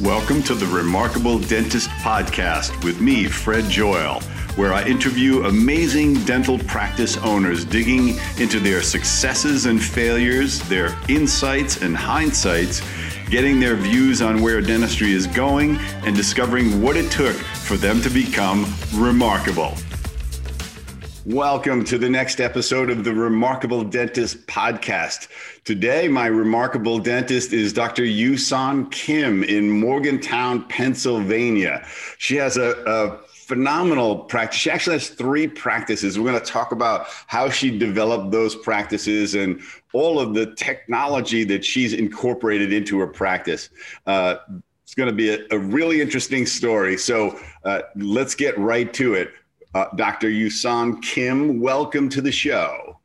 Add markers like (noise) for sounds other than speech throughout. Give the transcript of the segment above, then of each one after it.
Welcome to the Remarkable Dentist Podcast with me, Fred Joyal, where I interview amazing dental practice owners digging into their successes and failures, their insights and hindsights, getting their views on where dentistry is going, and discovering what it took for them to become remarkable. Welcome to the next episode of the Remarkable Dentist Podcast. Today, my remarkable dentist is Dr. Yooson Kim in Morgantown, Pennsylvania. She has a, a phenomenal practice. She actually has three practices. We're going to talk about how she developed those practices and all of the technology that she's incorporated into her practice. Uh, it's going to be a, a, really interesting story. So uh, let's get right to it. Uh, Dr. Yooson Kim, welcome to the show.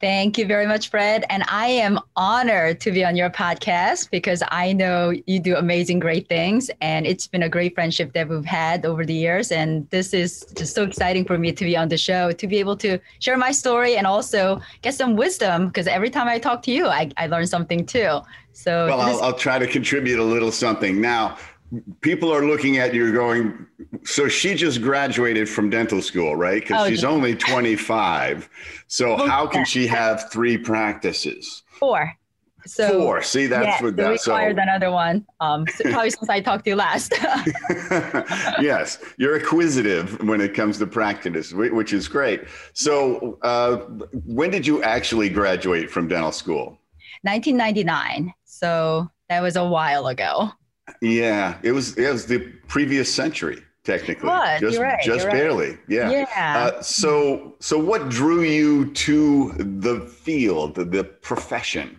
Thank you very much, Fred. And I am honored to be on your podcast because I know you do amazing, great things. And it's been a great friendship that we've had over the years. And this is just so exciting for me to be on the show, to be able to share my story and also get some wisdom because every time I talk to you, I, I learn something too. So, well, I'll, I'll try to contribute a little something. Now, people are looking at you going, so she just graduated from dental school, right? Because oh, she's yeah. only 25. So how can she have three practices? Four. So four. See, that's yeah, what that's so required another one. Um, so probably since I talked to you last. (laughs) yes, you're acquisitive when it comes to practice, which is great. So, uh, when did you actually graduate from dental school? 1999. So that was a while ago. Yeah, it was. It was the previous century, technically. Just, right, just barely. Right. Yeah. Yeah. Uh, so, so what drew you to the field, the profession?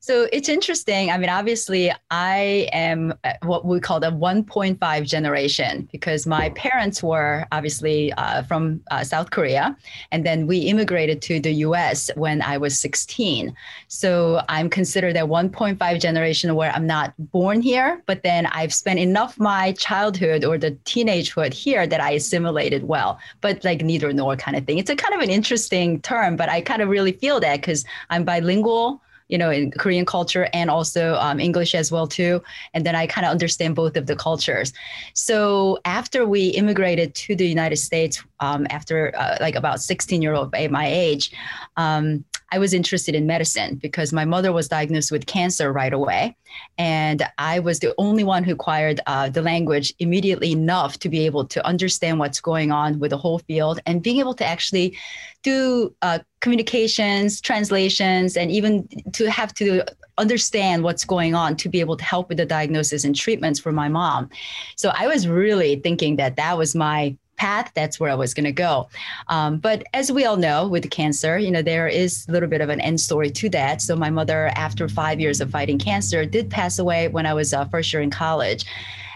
So it's interesting. I mean, obviously, I am uh, what we call the 1.5 generation because my parents were obviously uh, from uh, South Korea, and then we immigrated to the U.S. when I was 16. So I'm considered a 1.5 generation where I'm not born here, but then I've spent enough my childhood or the teenagehood here that I assimilated well. But like neither nor kind of thing. It's a kind of an interesting term, but I kind of really feel that because I'm bilingual you know, in Korean culture and also um, English as well too. And then I kind of understand both of the cultures. So after we immigrated to the United States, um, after uh, like about 16 year old at my age, um, I was interested in medicine because my mother was diagnosed with cancer right away. And I was the only one who acquired uh, the language immediately enough to be able to understand what's going on with the whole field and being able to actually do uh, communications, translations, and even to have to understand what's going on to be able to help with the diagnosis and treatments for my mom. So I was really thinking that that was my path, that's where I was going to go. Um, but as we all know, with cancer, you know, there is a little bit of an end story to that. So my mother, after five years of fighting cancer, did pass away when I was uh, first year in college.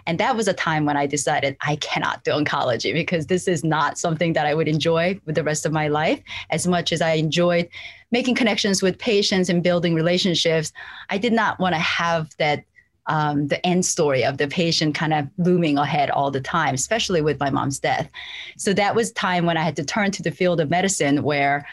And that was a time when I decided I cannot do oncology because this is not something that I would enjoy with the rest of my life as much as I enjoyed making connections with patients and building relationships. I did not want to have that um, the end story of the patient kind of looming ahead all the time, especially with my mom's death. So that was time when I had to turn to the field of medicine where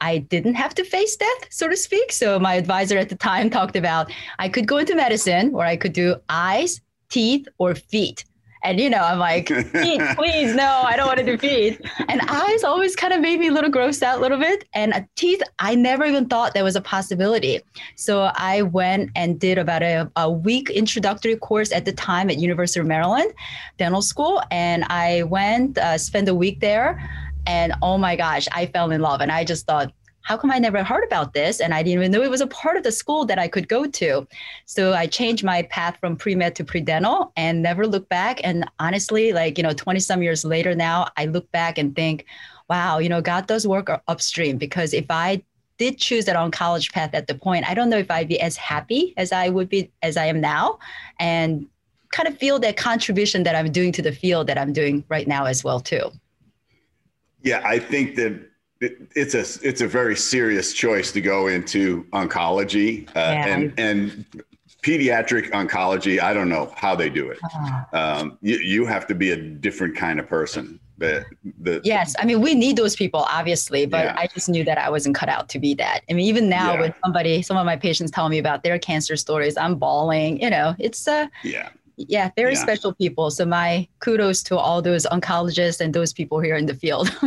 I didn't have to face death, so to speak. So my advisor at the time talked about I could go into medicine or I could do eyes, teeth, or feet. And you know, I'm like, feet, (laughs) please, no, I don't want to do feet. And eyes always kind of made me a little grossed out a little bit. And teeth, I never even thought there was a possibility. So I went and did about a, a week introductory course at the time at University of Maryland Dental School. And I went, uh, spent a week there. And oh my gosh, I fell in love. And I just thought, how come I never heard about this? And I didn't even know it was a part of the school that I could go to. So I changed my path from pre med to pre dental and never looked back. And honestly, like, you know, 20 some years later now, I look back and think, wow, you know, God does work upstream because if I did choose that on college path at the point, I don't know if I'd be as happy as I would be as I am now. And kind of feel that contribution that I'm doing to the field that I'm doing right now as well too. Yeah, I think that it, it's a it's a very serious choice to go into oncology uh, yeah. and and pediatric oncology. I don't know how they do it. Uh-huh. Um, you, you have to be a different kind of person The, the, yes, I mean we need those people obviously, but yeah. I just knew that I wasn't cut out to be that. I mean even now yeah. when somebody, some of my patients tell me about their cancer stories, I'm bawling. You know, it's uh yeah yeah, very yeah. special people. So my kudos to all those oncologists and those people here in the field. (laughs)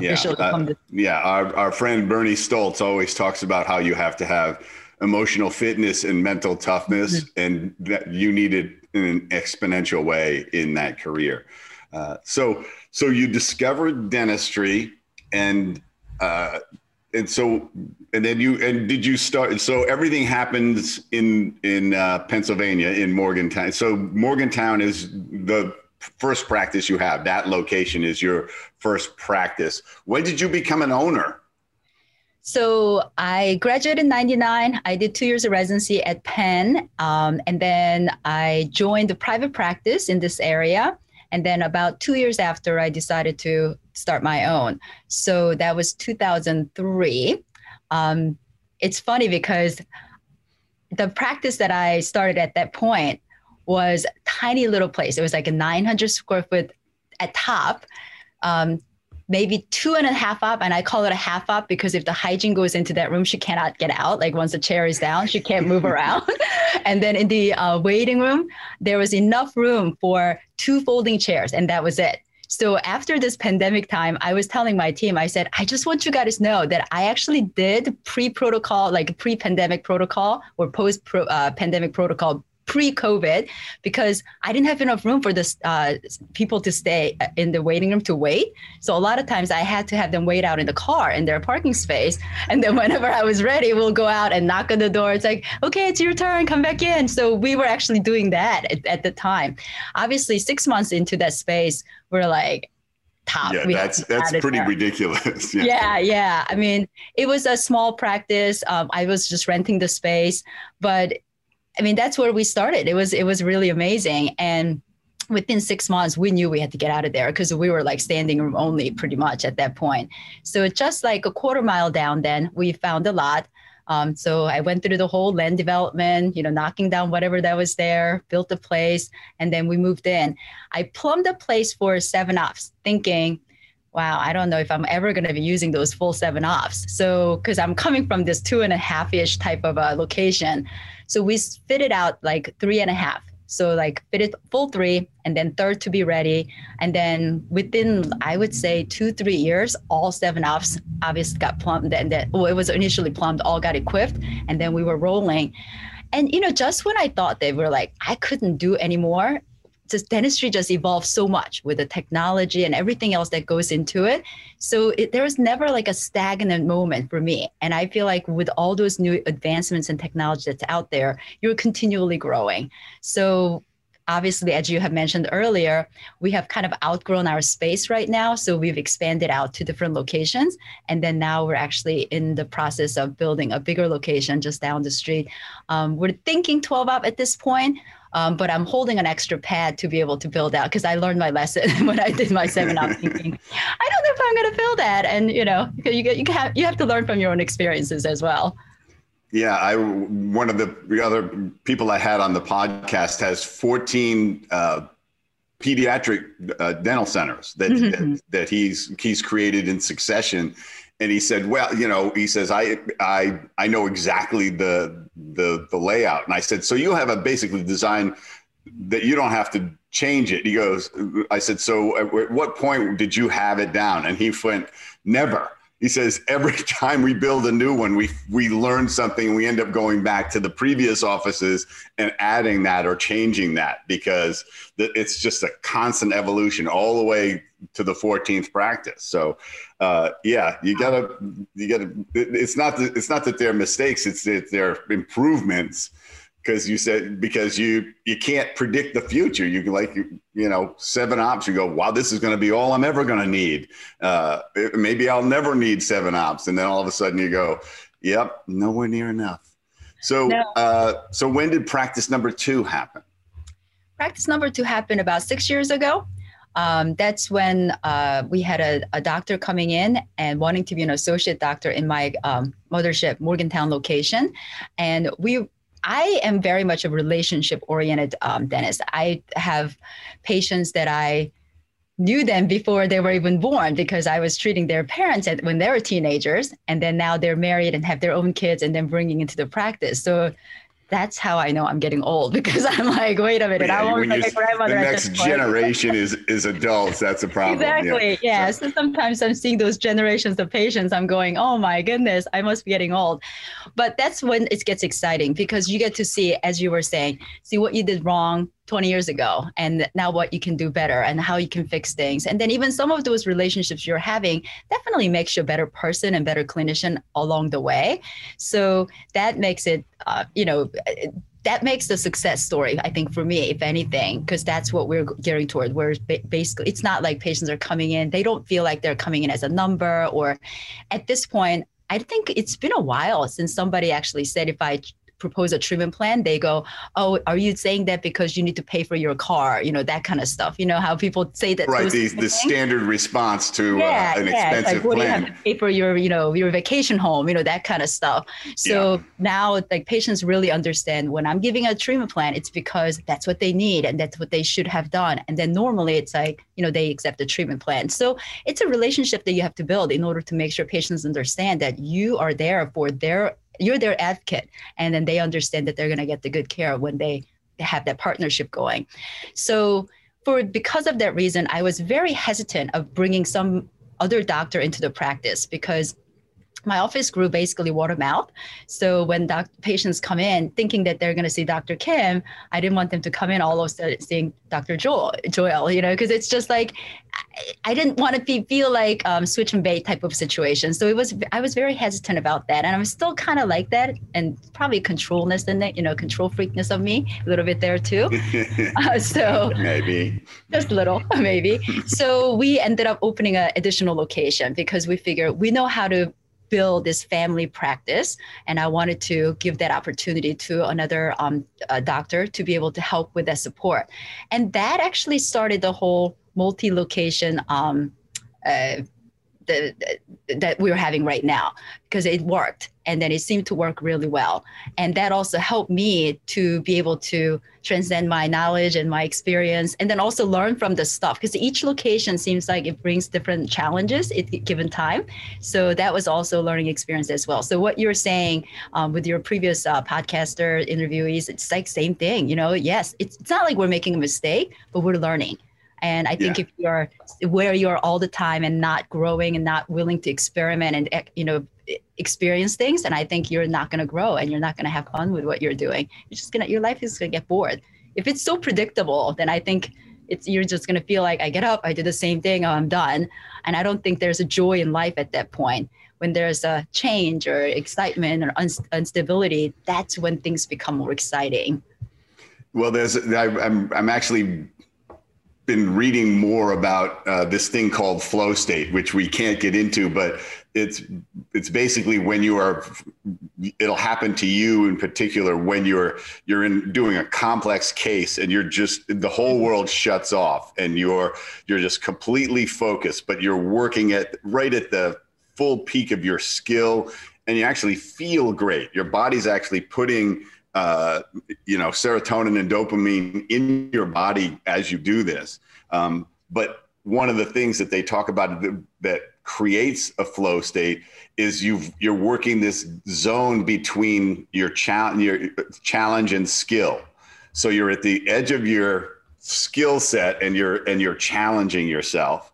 yeah, uh, yeah. Our, our friend Bernie Stoltz always talks about how you have to have emotional fitness and mental toughness, mm-hmm. and that you need it in an exponential way in that career. Uh, so, so you discovered dentistry, and uh, and so and then you and did you start so everything happens in in uh, pennsylvania in morgantown so morgantown is the first practice you have that location is your first practice when did you become an owner so I graduated in 99. I did two years of residency at Penn. Um, and then I joined the private practice in this area. And then about two years after, I decided to start my own. So that was 2003. Um, it's funny because the practice that I started at that point was tiny little place. It was like a 900 square foot at top, um, maybe two and a half op. And I call it a half op because if the hygiene goes into that room, she cannot get out. Like once the chair is down, she can't move around. (laughs) and then in the uh, waiting room, there was enough room for two folding chairs, and that was it. So after this pandemic time, I was telling my team, I said, I just want you guys to know that I actually did pre-protocol, like pre-pandemic protocol or post-pandemic uh, protocol pre-COVID because I didn't have enough room for this uh, people to stay uh, in the waiting room to wait. So a lot of times I had to have them wait out in the car in their parking space, and then (laughs) whenever I was ready, we'll go out and knock on the door. It's like, okay, it's your turn, come back in. So we were actually doing that at, at the time. Obviously, six months into that space, we're like, top. Yeah, that's that's pretty there. ridiculous. (laughs) yeah. yeah. yeah, I mean, it was a small practice. Um, I was just renting the space, but I mean, that's where we started. It was it was really amazing, and within six months we knew we had to get out of there because we were like standing room only pretty much at that point so just like a quarter mile down then we found a lot um, so i went through the whole land development you know knocking down whatever that was there built the place and then we moved in i plumbed a place for seven ops thinking wow, I don't know if I'm ever going to be using those full seven ops. So, because I'm coming from this two and a half ish type of a location. So we fitted out like three and a half. So like fitted full three and then third to be ready. And then within, I would say two, three years, all seven ops obviously got plumbed and then, well, it was initially plumbed, all got equipped and then we were rolling. And, you know, just when I thought they were like, I couldn't do anymore, just dentistry just evolved so much with the technology and everything else that goes into it. So it, there was never like a stagnant moment for me. And I feel like with all those new advancements and technology that's out there, you're continually growing. So obviously, as you have mentioned earlier, we have kind of outgrown our space right now. So we've expanded out to different locations. And then now we're actually in the process of building a bigger location just down the street. Um, we're thinking 12 up at this point. Um, but I'm holding an extra pad to be able to build out because I learned my lesson (laughs) when I did my seminar. (laughs) thinking, I don't know if I'm going to fill that, and you know, you get, you have you have to learn from your own experiences as well. Yeah, I one of the other people I had on the podcast has 14 uh, pediatric uh, dental centers that, mm-hmm. that that he's he's created in succession, and he said, well, you know, he says, I, I, I know exactly the, the, the layout. And I said, so you have a basically design that you don't have to change it. He goes, I said, so at what point did you have it down? And he went, never he says (laughs) every time we build a new one we we learn something we end up going back to the previous offices and adding that or changing that because it's just a constant evolution all the way to the 14th practice so uh, yeah you gotta you gotta it's not that, it's not that they're mistakes it's that they're improvements because you said because you you can't predict the future. You can like you, you know seven ops. You go, wow, this is going to be all I'm ever going to need. Uh, maybe I'll never need seven ops, and then all of a sudden you go, yep, nowhere near enough. So no. uh, so when did practice number two happen? Practice number two happened about six years ago. Um, that's when uh, we had a, a, doctor coming in and wanting to be an associate doctor in my um, mothership Morgantown location, and we I am very much a relationship oriented um, dentist. I have patients that I knew them before they were even born because I was treating their parents when they were teenagers, and then now they're married and have their own kids, and then bringing into the practice. So that's how I know I'm getting old (laughs) because I'm like, wait a minute, yeah, I won't like a grandmother. The next generation is is adults. That's a problem. Exactly. Yeah. yeah. So. so sometimes I'm seeing those generations of patients. I'm going, oh my goodness, I must be getting old. But that's when it gets exciting because you get to see, as you were saying, see what you did wrong, 20 years ago and now what you can do better and how you can fix things. And then even some of those relationships you're having definitely makes you a better person and better clinician along the way. So that makes it uh, you know that makes the success story i think for me if anything because that's what we're gearing toward. Where basically it's not like patients are coming in they don't feel like they're coming in as a number or at this point I think it's been a while since somebody actually said if I propose a treatment plan, they go, "Oh, are you saying that because you need to pay for your car?" You know that kind of stuff. You know how people say that. Right. The, the standard response to yeah, uh, an yeah. expensive like, plan. you have to pay for your, you know, your vacation home. You know that kind of stuff. So yeah. now, like patients really understand when I'm giving a treatment plan, it's because that's what they need and that's what they should have done. And then normally it's like, you know, they accept the treatment plan. So it's a relationship that you have to build in order to make sure patients understand that you are there for their you're their advocate and then they understand that they're going to get the good care when they have that partnership going. So for because of that reason i was very hesitant of bringing some other doctor into the practice because my office grew basically word of mouth. So when doc- patients come in thinking that they're going to see Dr. Kim, I didn't want them to come in all of a sudden seeing Dr. Joel, Joel, you know, because it's just like I, I didn't want to be, feel like um, switch and bait type of situation. So it was I was very hesitant about that, and I'm still kind of like that, and probably controlness in it, you know, control freakness of me a little bit there too. (laughs) uh, so maybe just a little, (laughs) maybe. so we ended up opening an additional location because we figured we know how to build this family practice. And i wanted to give that opportunity to another um, doctor to be able to help with that support. And that actually started the whole multi-location um, uh, that we're having right now because it worked and then it seemed to work really well. And that also helped me to be able to transcend my knowledge and my experience and then also learn from the stuff because each location seems like it brings different challenges at given time. So that was also a learning experience as well. So what you're saying um, with your previous uh, podcaster interviewees it's like same thing you know? Yes it's, it's not like we're making a mistake but we're learning and I think yeah. if you're where you're all the time and not growing and not willing to experiment and eh, you know experience things, and I think you're not going to grow and you're not going to have fun with what you're doing. You're just gonna your life is going to get bored. If it's so predictable, then I think it's you're just going to feel like I get up, I do the same thing, oh, I'm done, and I don't think there's a joy in life at that point. When there's a change or excitement or instability, that's when things become more exciting. Well, there's I, I'm I'm actually been reading more about uh, this thing called flow state, which we can't get into, but it's it's basically when you are it'll happen to you in particular when you're you're in doing a complex case and you're just the whole world shuts off and you're you're just completely focused but you're working at right at the full peak of your skill and you actually feel great. Your body's actually putting uh, you know, serotonin and dopamine in your body as you do this. Um, but one of the things that they talk about that creates a flow state is you you're working this zone between your challenge, your challenge and skill. So you're at the edge of your skill set and you're and you're challenging yourself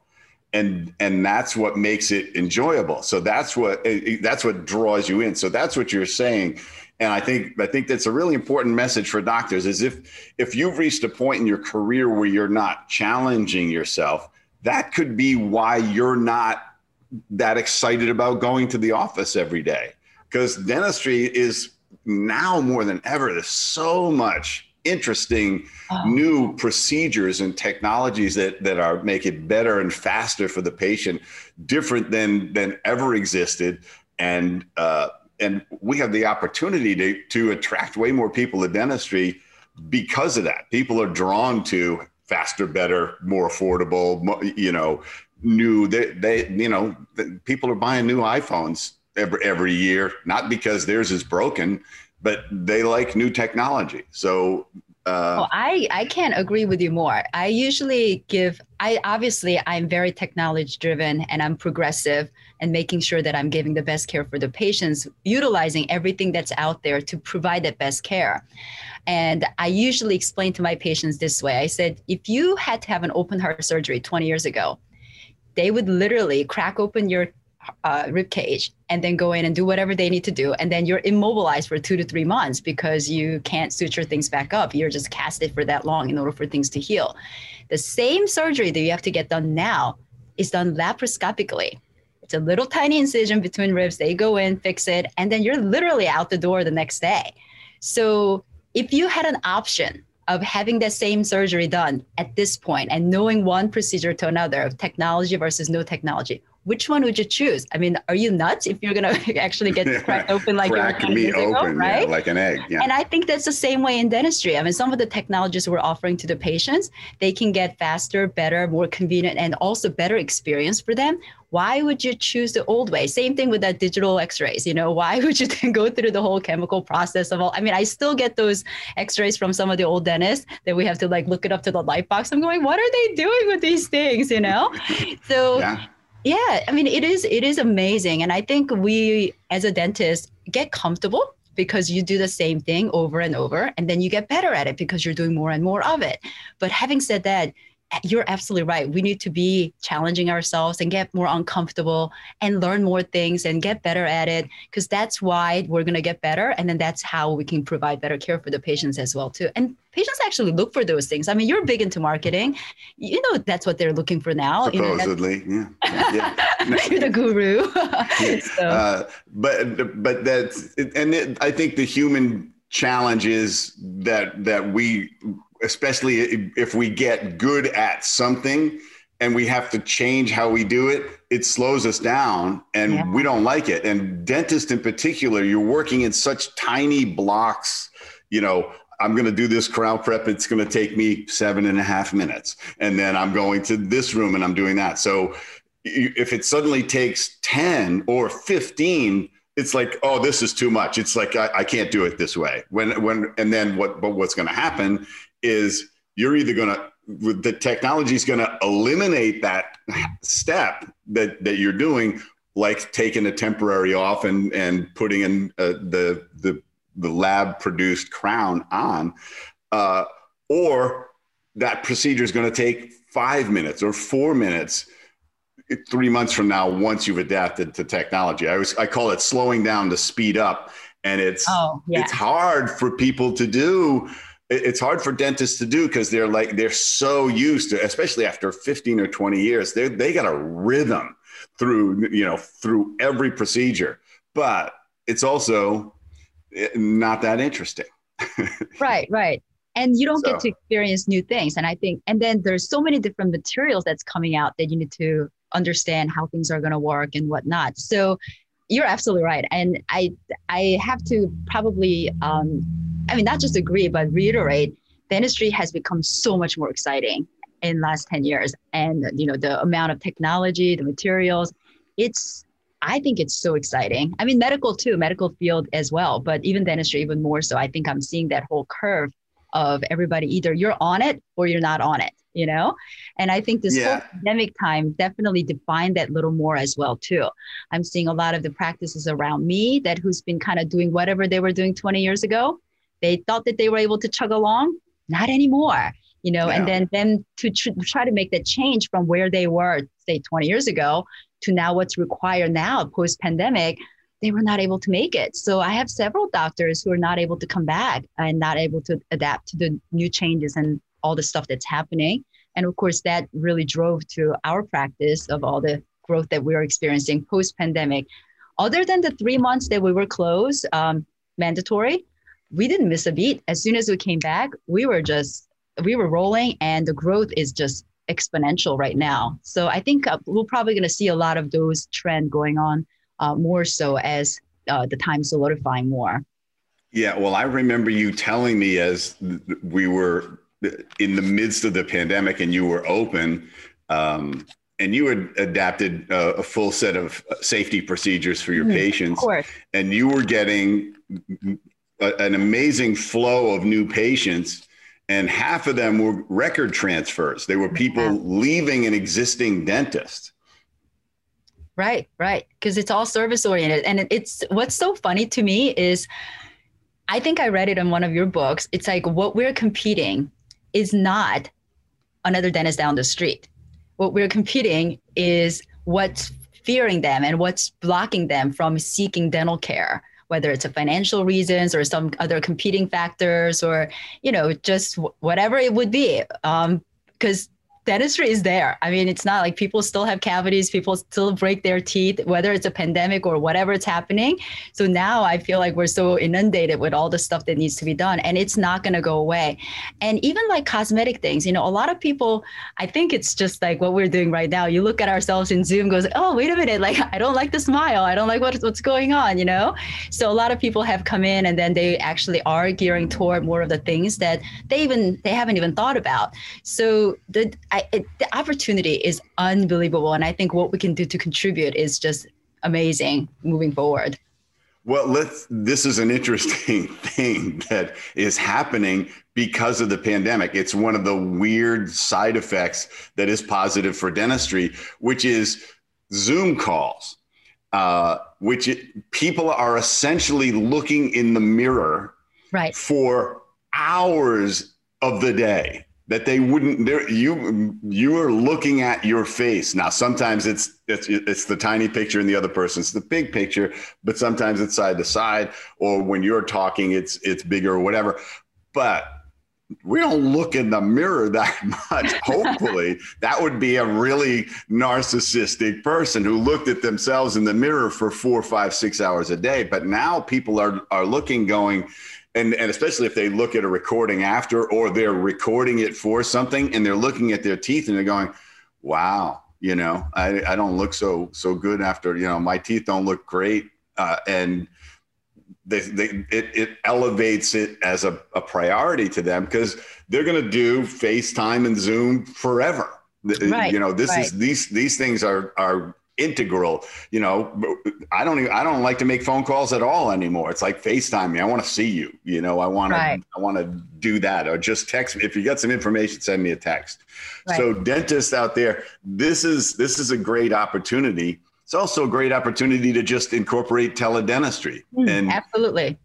and and that's what makes it enjoyable so that's what that's what draws you in so that's what you're saying and i think i think that's a really important message for doctors is if if you've reached a point in your career where you're not challenging yourself that could be why you're not that excited about going to the office every day because dentistry is now more than ever there's so much interesting oh. new procedures and technologies that that are make it better and faster for the patient different than than ever existed and uh, and we have the opportunity to to attract way more people to dentistry because of that. People are drawn to faster, better, more affordable. You know, new. They they you know people are buying new iPhones every every year, not because theirs is broken, but they like new technology. So Uh, oh, I, I can't agree with you more. I usually give, I obviously, I'm very technology driven and I'm progressive and making sure that I'm giving the best care for the patients, utilizing everything that's out there to provide that best care. And I usually explain to my patients this way I said, if you had to have an open heart surgery 20 years ago, they would literally crack open your uh, rib cage and then go in and do whatever they need to do. And then you're immobilized for two to three months because you can't suture things back up. You're just casted for that long in order for things to heal. The same surgery that you have to get done now is done laparoscopically. It's a little tiny incision between ribs. They go in, fix it, and then you're literally out the door the next day. So if you had an option of having that same surgery done at this point and knowing one procedure to another of technology versus no technology, which one would you choose? I mean, are you nuts if you're gonna (laughs) actually get cracked (laughs) open like Crack you were me ago, open, right? Yeah, like an egg. Yeah. And I think that's the same way in dentistry. I mean, some of the technologies we're offering to the patients, they can get faster, better, more convenient, and also better experience for them. Why would you choose the old way? Same thing with that digital X-rays. You know, why (laughs) would you then go through the whole chemical process of all? I mean, I still get those X-rays from some of the old dentists that we have to like look it up to the light box. I'm going, what are they doing with these things? You know, (laughs) so. Yeah yeah, I mean it is it is amazing and I think we as a dentist get comfortable because you do the same thing over and over and then you get better at it because you're doing more and more of it. But having said that, you're absolutely right. We need to be challenging ourselves and get more uncomfortable and learn more things and get better at it because that's why we're going to get better and then that's how we can provide better care for the patients as well too. And patients actually look for those things. I mean, you're big into marketing. You know that's what they're looking for now. Supposedly, you know, yeah. (laughs) yeah. you're the guru. (laughs) so. uh, but but that's and it, I think the human challenge is that that we especially if we get good at something and we have to change how we do it, it slows us down and yeah. we don't like it. And dentist in particular, you're working in such tiny blocks, you know, I'm going to do this crown prep. It's going to take me seven and a half minutes. And then I'm going to this room and I'm doing that. So if it suddenly takes 10 or 15, it's like, oh, this is too much. It's like, I, I can't do it this way. When, when, and then what, but what's going to happen is you're either going to the technology is going to eliminate that step that that you're doing like taking a temporary off and and putting in uh, the the the lab produced crown on uh, or that procedure is going to take five minutes or four minutes three months from now once you've adapted to technology i was i call it slowing down to speed up and it's oh, yeah. it's hard for people to do it's hard for dentists to do because they're like they're so used to especially after 15 or 20 years they they got a rhythm through you know through every procedure. But it's also eh, not that interesting. (laughs) Right right. And you don't so. get to experience new things. And i think and then there's so many different materials that's coming out that you need to understand how things are going to work and whatnot. So you're absolutely right. And i i have to probably um, I mean, not just agree, but reiterate, the industry has become so much more exciting in last 10 years. And, you know, the amount of technology, the materials, it's, I think it's so exciting. I mean, medical too, medical field as well, but even dentistry, even more so. I think I'm seeing that whole curve of everybody either you're on it or you're not on it, you know? And I think this yeah. whole pandemic time definitely defined that little more as well, too. I'm seeing a lot of the practices around me that who's been kind of doing whatever they were doing 20 years ago they thought that they were able to chug along, not anymore. You know, yeah. and then then to tr- try to make that change from where they were, say, 20 years ago, to now what's required now post pandemic, they were not able to make it. So I have several doctors who are not able to come back and not able to adapt to the new changes and all the stuff that's happening. And of course, that really drove to our practice of all the growth that we are experiencing post pandemic. Other than the three months that we were closed, um, mandatory, we didn't miss a beat. As soon as we came back, we were just we were rolling, and the growth is just exponential right now. So I think uh, we're probably going to see a lot of those trend going on uh, more so as uh, the time solidifying more. Yeah, well, I remember you telling me as we were in the midst of the pandemic and you were open, um, and you had adapted a, a, full set of safety procedures for your mm, patients, and you were getting a, an amazing flow of new patients and half of them were record transfers. They were people leaving an existing dentist. Right, right. Because it's all service oriented. And it's what's so funny to me is I think I read it in one of your books. It's like what we're competing is not another dentist down the street. What we're competing is what's fearing them and what's blocking them from seeking dental care whether it's a financial reasons or some other competing factors or you know just whatever it would be because um, dentistry is there. I mean, it's not like people still have cavities, people still break their teeth, whether it's a pandemic or whatever it's happening. So now I feel like we're so inundated with all the stuff that needs to be done and it's not going to go away. And even like cosmetic things, you know, a lot of people, I think it's just like what we're doing right now. You look at ourselves in Zoom, goes, oh, wait a minute, like I don't like the smile. I don't like what, what's going on, you know? So a lot of people have come in and then they actually are gearing toward more of the things that they even, they haven't even thought about. So the, I, it, the opportunity is unbelievable, and I think what we can do to contribute is just amazing moving forward. Well, let's. This is an interesting (laughs) thing that is happening because of the pandemic. It's one of the weird side effects that is positive for dentistry, which is Zoom calls, uh, which it, people are essentially looking in the mirror right. for hours of the day that they wouldn't you you are looking at your face. Now sometimes it's it's it's the tiny picture and the other person's the big picture but sometimes it's side to side or when you're talking it's it's bigger or whatever. But we don't look in the mirror that (laughs) much hopefully. That would be a really narcissistic person who looked at themselves in the mirror for four five six hours a day. But now people are are looking going and and especially if they look at a recording after or they're recording it for something and they're looking at their teeth and they're going wow you know i, I don't look so so good after you know my teeth don't look great uh, and they, they it, it elevates it as a, a priority to them because they're going to do facetime and zoom forever right, you know this right. is these these things are are integral. You know, I don't even, I don't like to make phone calls at all anymore. It's like FaceTime me. I want to see you. You know, I want right. to I want to do that or just text me. If you got some information, send me a text. Right. So dentists out there, this is this is a great opportunity. It's also a great opportunity to just incorporate teledentistry mm, and absolutely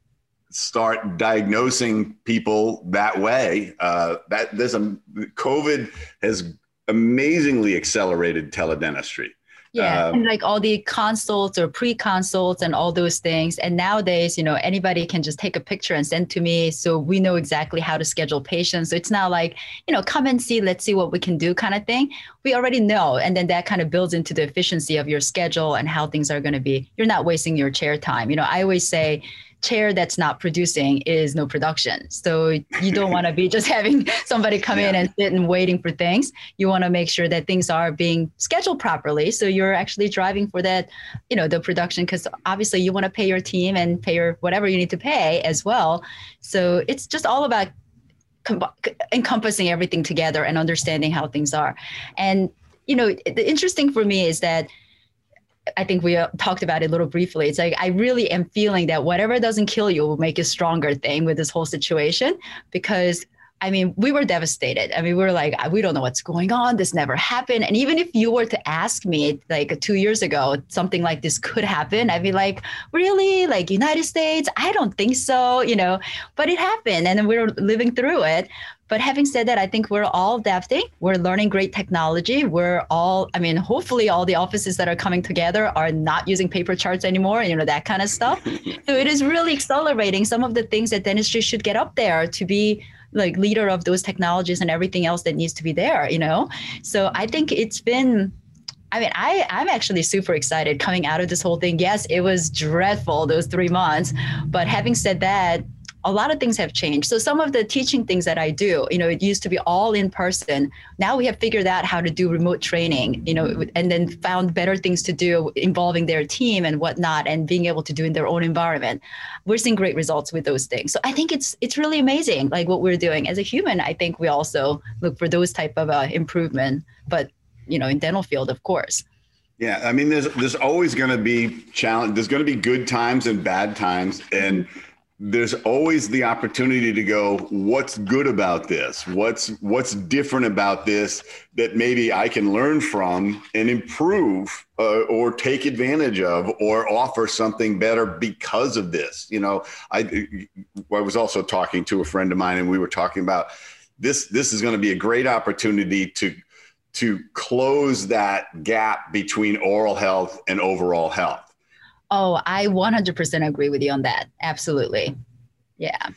start diagnosing people that way. Uh, that there's a COVID has amazingly accelerated teledentistry. Yeah, um, and like all the consults or pre-consults and all those things. And nowadays, you know, anybody can just take a picture and send to me, so we know exactly how to schedule patients. So it's not like, you know, come and see, let's see what we can do, kind of thing. We already know, and then that kind of builds into the efficiency of your schedule and how things are going to be. You're not wasting your chair time. You know, I always say chair that's not producing is no production. So you don't want to be just (laughs) having somebody come yeah. in and sit and waiting for things. You want to make sure that things are being scheduled properly. So you're actually driving for that, you know, the production because obviously you want to pay your team and pay your whatever you need to pay as well. So it's just all about com- encompassing everything together and understanding how things are. And you know, the interesting for me is that I think we uh, talked about it a little briefly. It's like I really am feeling that whatever doesn't kill you will make you stronger thing with this whole situation because I mean, we were devastated. I mean, we were like, we don't know what's going on. This never happened. And even if you were to ask me like two years ago, something like this could happen, I'd be like, really? Like United States? I don't think so, you know, but it happened and we we're living through it. But having said that, I think we're all adapting. We're learning great technology. We're all, I mean, hopefully all the offices that are coming together are not using paper charts anymore, you know, that kind of stuff. (laughs) so it is really accelerating some of the things that dentistry should get up there to be like leader of those technologies and everything else that needs to be there, you know? So I think it's been I mean, I, I'm actually super excited coming out of this whole thing. Yes, it was dreadful those three months. But having said that, a lot of things have changed. So some of the teaching things that I do, you know, it used to be all in person. Now we have figured out how to do remote training, you know, and then found better things to do involving their team and whatnot, and being able to do in their own environment. We're seeing great results with those things. So I think it's it's really amazing, like what we're doing as a human. I think we also look for those type of uh, improvement, but you know, in dental field, of course. Yeah, I mean, there's there's always going to be challenge. There's going to be good times and bad times, and there's always the opportunity to go what's good about this? What's what's different about this that maybe i can learn from and improve uh, or take advantage of or offer something better because of this? You know i i was also talking to a friend of mine and we were talking about this this is going to be a great opportunity to to close that gap between oral health and overall health Oh, I 100% agree with you on that. Absolutely. Yeah.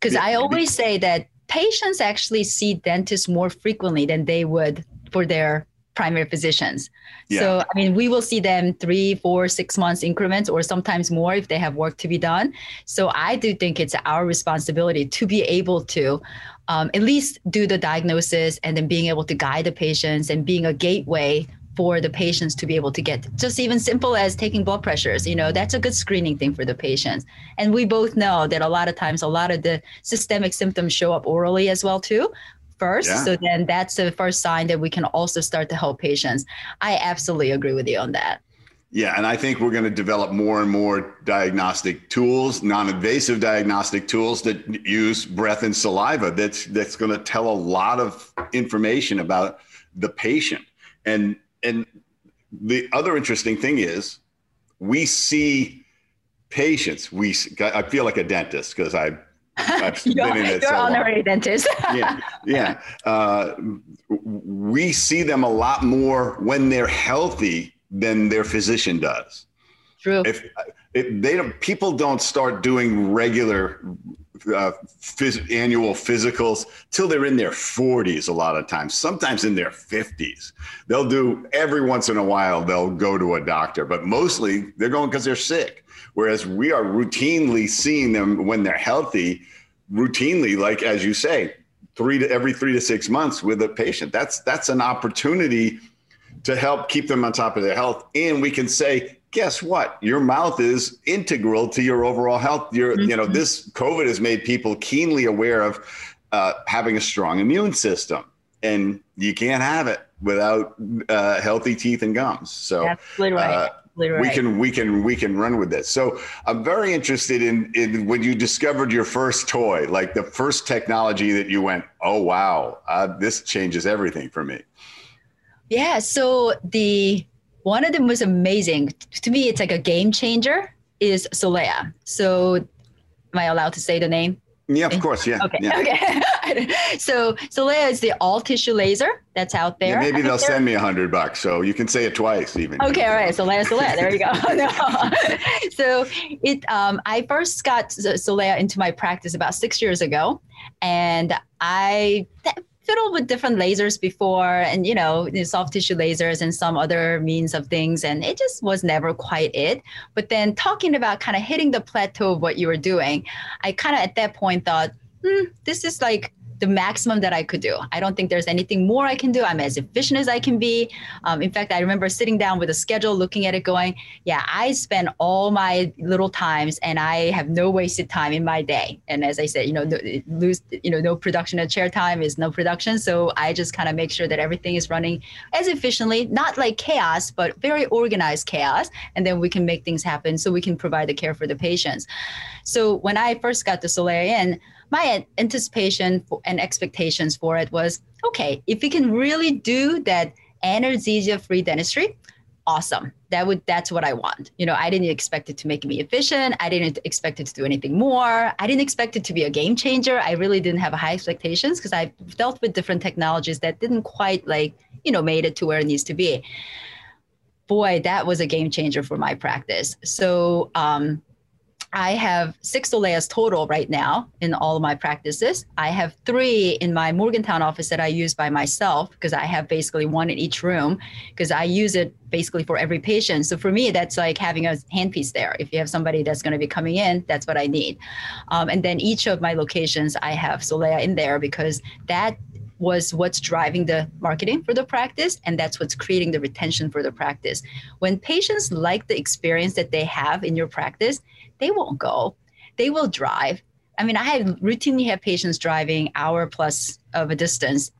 Because I always say that patients actually see dentists more frequently than they would for their primary physicians. Yeah. So, I mean, we will see them three, four, six months increments, or sometimes more if they have work to be done. So, I do think it's our responsibility to be able to um, at least do the diagnosis and then being able to guide the patients and being a gateway for the patients to be able to get just even simple as taking blood pressures you know that's a good screening thing for the patients and we both know that a lot of times a lot of the systemic symptoms show up orally as well too first yeah. so then that's the first sign that we can also start to help patients i absolutely agree with you on that yeah, and I think we're going to develop more and more diagnostic tools, non-invasive diagnostic tools that use breath and saliva. That's that's going to tell a lot of information about the patient. And and the other interesting thing is we see patients. We I feel like a dentist because I. I've (laughs) you're, been in it you're so honorary long. dentist. (laughs) yeah, yeah. Uh, we see them a lot more when they're healthy than their physician does. True. If, if they don't, people don't start doing regular uh, phys- annual physicals till they're in their 40s a lot of times sometimes in their 50s they'll do every once in a while they'll go to a doctor but mostly they're going because they're sick. Whereas we are routinely seeing them when they're healthy routinely like as you say three to every three to six months with a patient. That's that's an opportunity to help keep them on top of their health. And we can say guess what? Your mouth is integral to your overall health. Your, mm-hmm. you know, mm-hmm. this COVID has made people keenly aware of uh, having a strong immune system, and you can't have it without uh, healthy teeth and gums. So, right. Uh, Right. we can we can we can run with this. So I'm very interested in in when you discovered your first toy, like the first technology that you went, oh wow, uh, this changes everything for me. Yeah. So the one of them was amazing, to me, it's like a game changer, is Solea. So, am I allowed to say the name? Yeah, of course. Yeah. Okay. Yeah. Okay. (laughs) so Solea is the all tissue laser that's out there. Yeah, maybe they'll send me a hundred bucks, so you can say it twice even. Okay. All right. Solea, Solea. There you go. (laughs) no. so it. Um, I first got Solea into my practice about six years ago, and I fiddled with different lasers before and you know soft tissue lasers and some other means of things and it just was never quite it. But then talking about kind of hitting the plateau of what you were doing i kind of at that point thought hmm, this is like the maximum that I could do. I don't think there's anything more I can do. I'm as efficient as I can be. Um, in fact, I remember sitting down with a schedule, looking at it, going, "Yeah, I spend all my little times, and I have no wasted time in my day." And as I said, you know, no, lose, you know, no production at chair time is no production. So I just kind of make sure that everything is running as efficiently, not like chaos, but very organized chaos, and then we can make things happen so we can provide the care for the patients. So when I first got the Solea in my anticipation and expectations for it was okay, if we can really do that anesthesia free dentistry, awesome. That would that's what I want. You know, I didn't expect it to make me efficient. I didn't expect it to do anything more. I didn't expect it to be a game changer. I really didn't have high expectations because I dealt with different technologies that didn't quite like, you know, made it to where it needs to be. Boy, that was a game changer for my practice. So um, I have six Soleas total right now in all of my practices. I have three in my Morgantown office that I use by myself because I have basically one in each room because I use it basically for every patient. So for me, that's like having a handpiece there. If you have somebody that's going to be coming in, that's what I need. Um, and then each of my locations, I have Solea in there because that was what's driving the marketing for the practice and that's what's creating the retention for the practice when patients like the experience that they have in your practice they won't go. They will drive. I mean, I have routinely have patients driving hour plus of a distance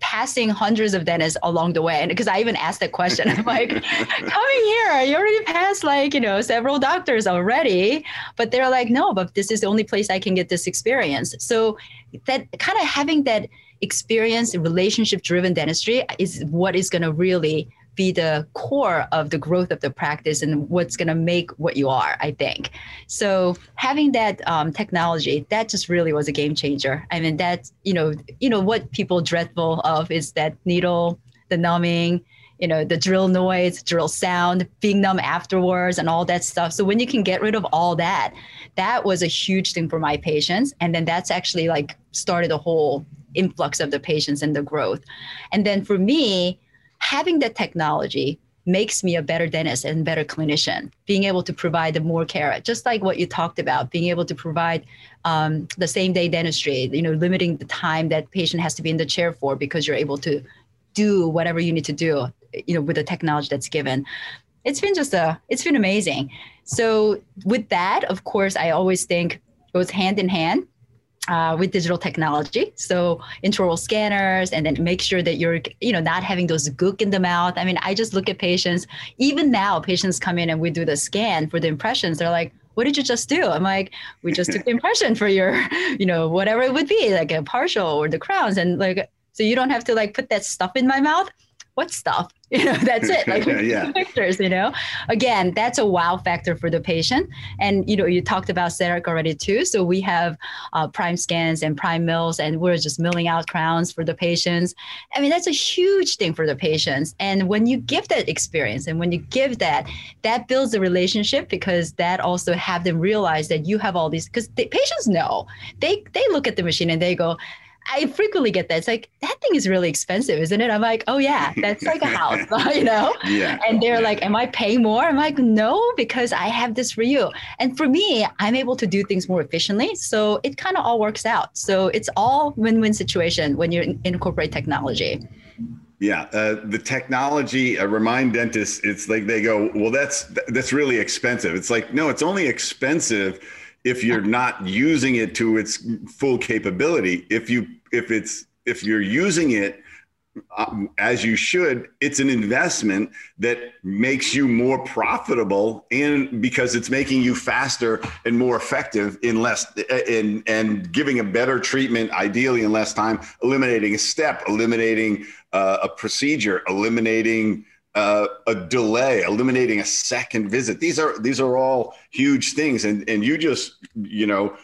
passing hundreds of dentists along the way. And because I even asked that question, I'm like, (laughs) coming here, you already passed like, you know, several doctors already. But they're like, no, but this is the only place I can get this experience. So that kind of having that experience relationship driven dentistry is what is going to really be the core of the growth of the practice and what's going to make what you are i think. So having that um, technology that just really was a game changer. I mean that's, you know you know what people dreadful of is that needle the numbing you know the drill noise drill sound being numb afterwards and all that stuff. So when you can get rid of all that that was a huge thing for my patients. And then that's actually like started a whole influx of the patients and the growth. And then for me having that technology makes me a better dentist and better clinician. Being able to provide more care just like what you talked about being able to provide um, the same day dentistry you know limiting the time that patient has to be in the chair for because you're able to do whatever you need to do you know with the technology that's given. It's been just a it's been amazing. So with that of course i always think it goes hand in hand uh, with digital technology. So intraoral scanners, and then make sure that you're, you know, not having those gook in the mouth. I mean, I just look at patients. Even now, patients come in and we do the scan for the impressions. They're like, "What did you just do?" I'm like, "We just took the (laughs) impression for your, (laughs) you know, whatever it would be, like a partial or the crowns, and like, so you don't have to like put that stuff in my mouth." What stuff? (laughs) You know, that's it. Like (laughs) yeah. (laughs) pictures, you know. Again, that's a wow factor for the patient. And you know, you talked about CEREC already too. So we have uh, Primescans and Primemills, and we're just milling out crowns for the patients. I mean, that's a huge thing for the patients. And when you give that experience, and when you give that, that builds a relationship because that also have them realize that you have all these. Because the patients know they they look at the machine and they go I frequently get that. It's like that thing is really expensive, isn't it? I'm like, oh yeah, (laughs) that's like a house, (laughs) you know. Yeah. And they're yeah. like, am I paying more? I'm like, no, because I have this for you. And for me, I'm able to do things more efficiently, so it kind of all works out. So it's all win-win situation when you incorporate technology. Yeah, uh, the technology. Uh, remind dentists, it's like they go, well, that's that's really expensive. It's like, no, it's only expensive if you're not using it to its full capability if you if it's if you're using it um, as you should it's an investment that makes you more profitable and because it's making you faster and more effective in less in and giving a better treatment ideally in less time eliminating a step eliminating uh, a procedure eliminating uh, a delay, eliminating a second visit. These are these are all huge things, and and you just you know,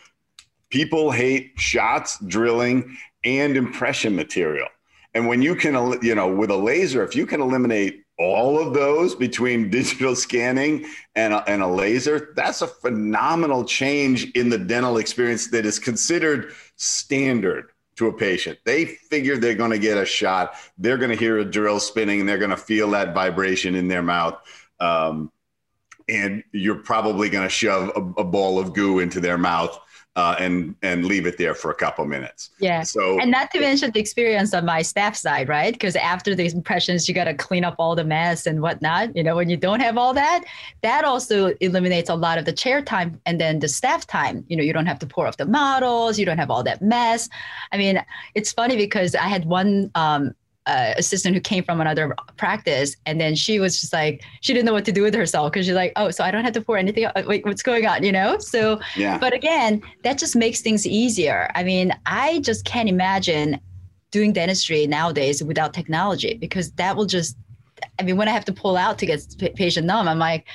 people hate shots, drilling, and impression material. And when you can, you know, with a laser, if you can eliminate all of those between (laughs) digital scanning and a, and a laser, that's a phenomenal change in the dental experience that is considered standard to a patient. They figure they're going to get a shot. They're going to hear a drill spinning and they're going to feel that vibration in their mouth. Um, and you're probably going to shove a, a, ball of goo into their mouth uh, and and leave it there for a couple minutes. Yeah. So and not to mention the experience on my staff side, right? Because after the impressions, you got to clean up all the mess and whatnot. You know, when you don't have all that, that also eliminates a lot of the chair time and then the staff time. You know, you don't have to pour off the models. You don't have all that mess. I mean, it's funny because I had one um, uh, assistant who came from another practice, and then she was just like she didn't know what to do with herself because she's like, oh, so I don't have to pour anything. Out. Wait, what's going on? You know? So, yeah. But again, that just makes things easier. I mean, I just can't imagine doing dentistry nowadays without technology because that will just I mean, when I have to pull out to get patient numb, I'm like,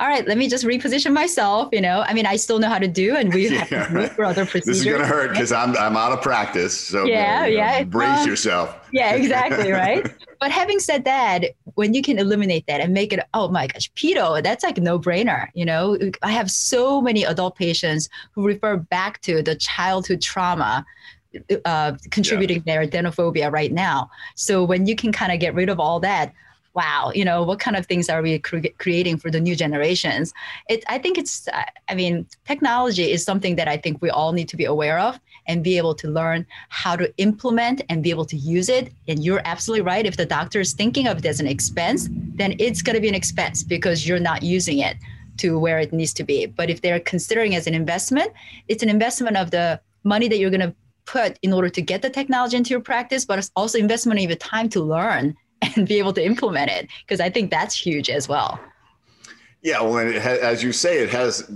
all right, let me just reposition myself. You know, I mean, I still know how to do, and we (laughs) have yeah, right. for other procedures. This is gonna hurt because I'm I'm out of practice. So yeah, you know, yeah, brace um, yourself. Yeah, exactly, right. (laughs) but having said that, when you can eliminate that and make it, oh my gosh, pedo, that's like no brainer. You know, I have so many adult patients who refer back to the childhood trauma uh, contributing yeah. their adenophobia right now. So when you can kind of get rid of all that, wow, you know, what kind of things are we cre- creating for the new generations? It, I think it's, uh, I mean, technology is something that I think we all need to be aware of and be able to learn how to implement and be able to use it. And you're absolutely right. If the doctor is thinking of it as an expense, then it's going to be an expense because you're not using it to where it needs to be. But if they're considering as an investment, it's an investment of the money that you're going to put in order to get the technology into your practice, but it's also investment of your time to learn and be able to implement it. Because I think that's huge as well. Yeah, well, and has, as you say, it has.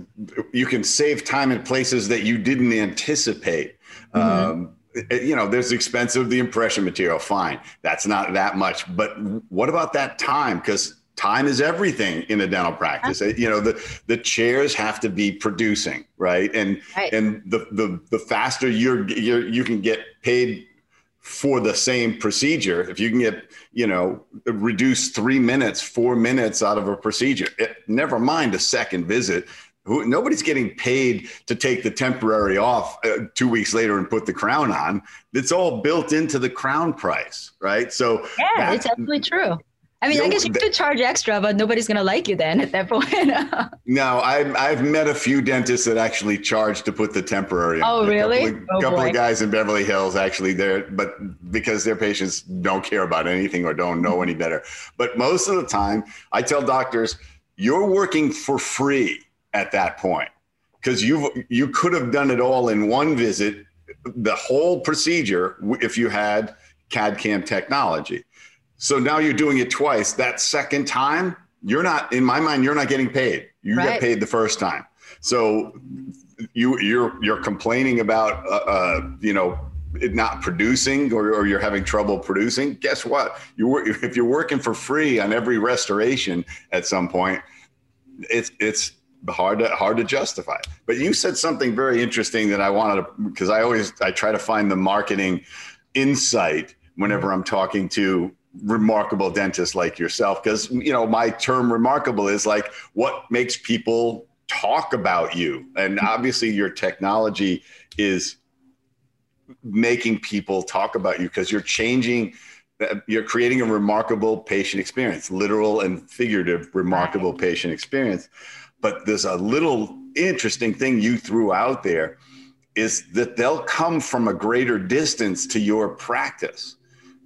You can save time in places that you didn't anticipate. Mm-hmm. Um, you know, there's expensive the impression material. Fine, that's not that much. But what about that time? Because time is everything in a dental practice. You know, the the chairs have to be producing, right? And right. and the the the faster you're, you're you can get paid for the same procedure. If you can get you know reduce three minutes four minutes out of a procedure it, never mind a second visit. Who, nobody's getting paid to take the temporary off uh, two weeks later and put the crown on. It's all built into the crown price right? So yeah it's absolutely true I mean, no, I guess you could charge extra, but nobody's going to like you then at that point. (laughs) no, I've, I've met a few dentists that actually charge to put the temporary on. Oh, really? A couple, of, oh, couple of guys in Beverly Hills actually there, but because their patients don't care about anything or don't know any better. But most of the time, I tell doctors, you're working for free at that point because you you could have done it all in one visit, the whole procedure if you had CAD CAM technology so now you're doing it twice. That second time, you're not in my mind. You're not getting paid. You right. get paid the first time. So you you're you're complaining about uh, uh, you know it not producing or, or you're having trouble producing. Guess what? You if you're working for free on every restoration at some point, it's it's hard to hard to justify. But you said something very interesting that I wanted to because I always I try to find the marketing insight whenever I'm talking to remarkable dentist like yourself because you know my term remarkable is like what makes people talk about you. And mm-hmm. obviously your technology is making people talk about you because you're changing uh, you're creating a remarkable patient experience literal and figurative remarkable patient experience. But there's a little interesting thing you threw out there is that they'll come from a greater distance to your practice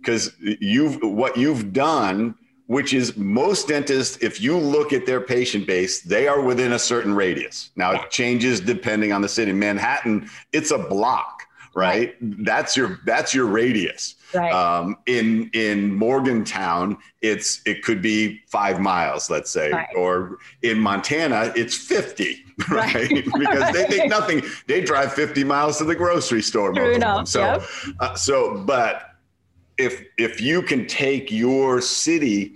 because you've what you've done which is most dentists if you look at their patient base they are within a certain radius now it changes depending on the city manhattan it's a block right, right. that's your that's your radius right. um, in in morgantown it's it could be five miles let's say right. or in montana it's 50 (laughs) right, right. because they think (laughs) nothing they drive 50 miles to the grocery store True enough. so yep. uh, so but if if you can take your city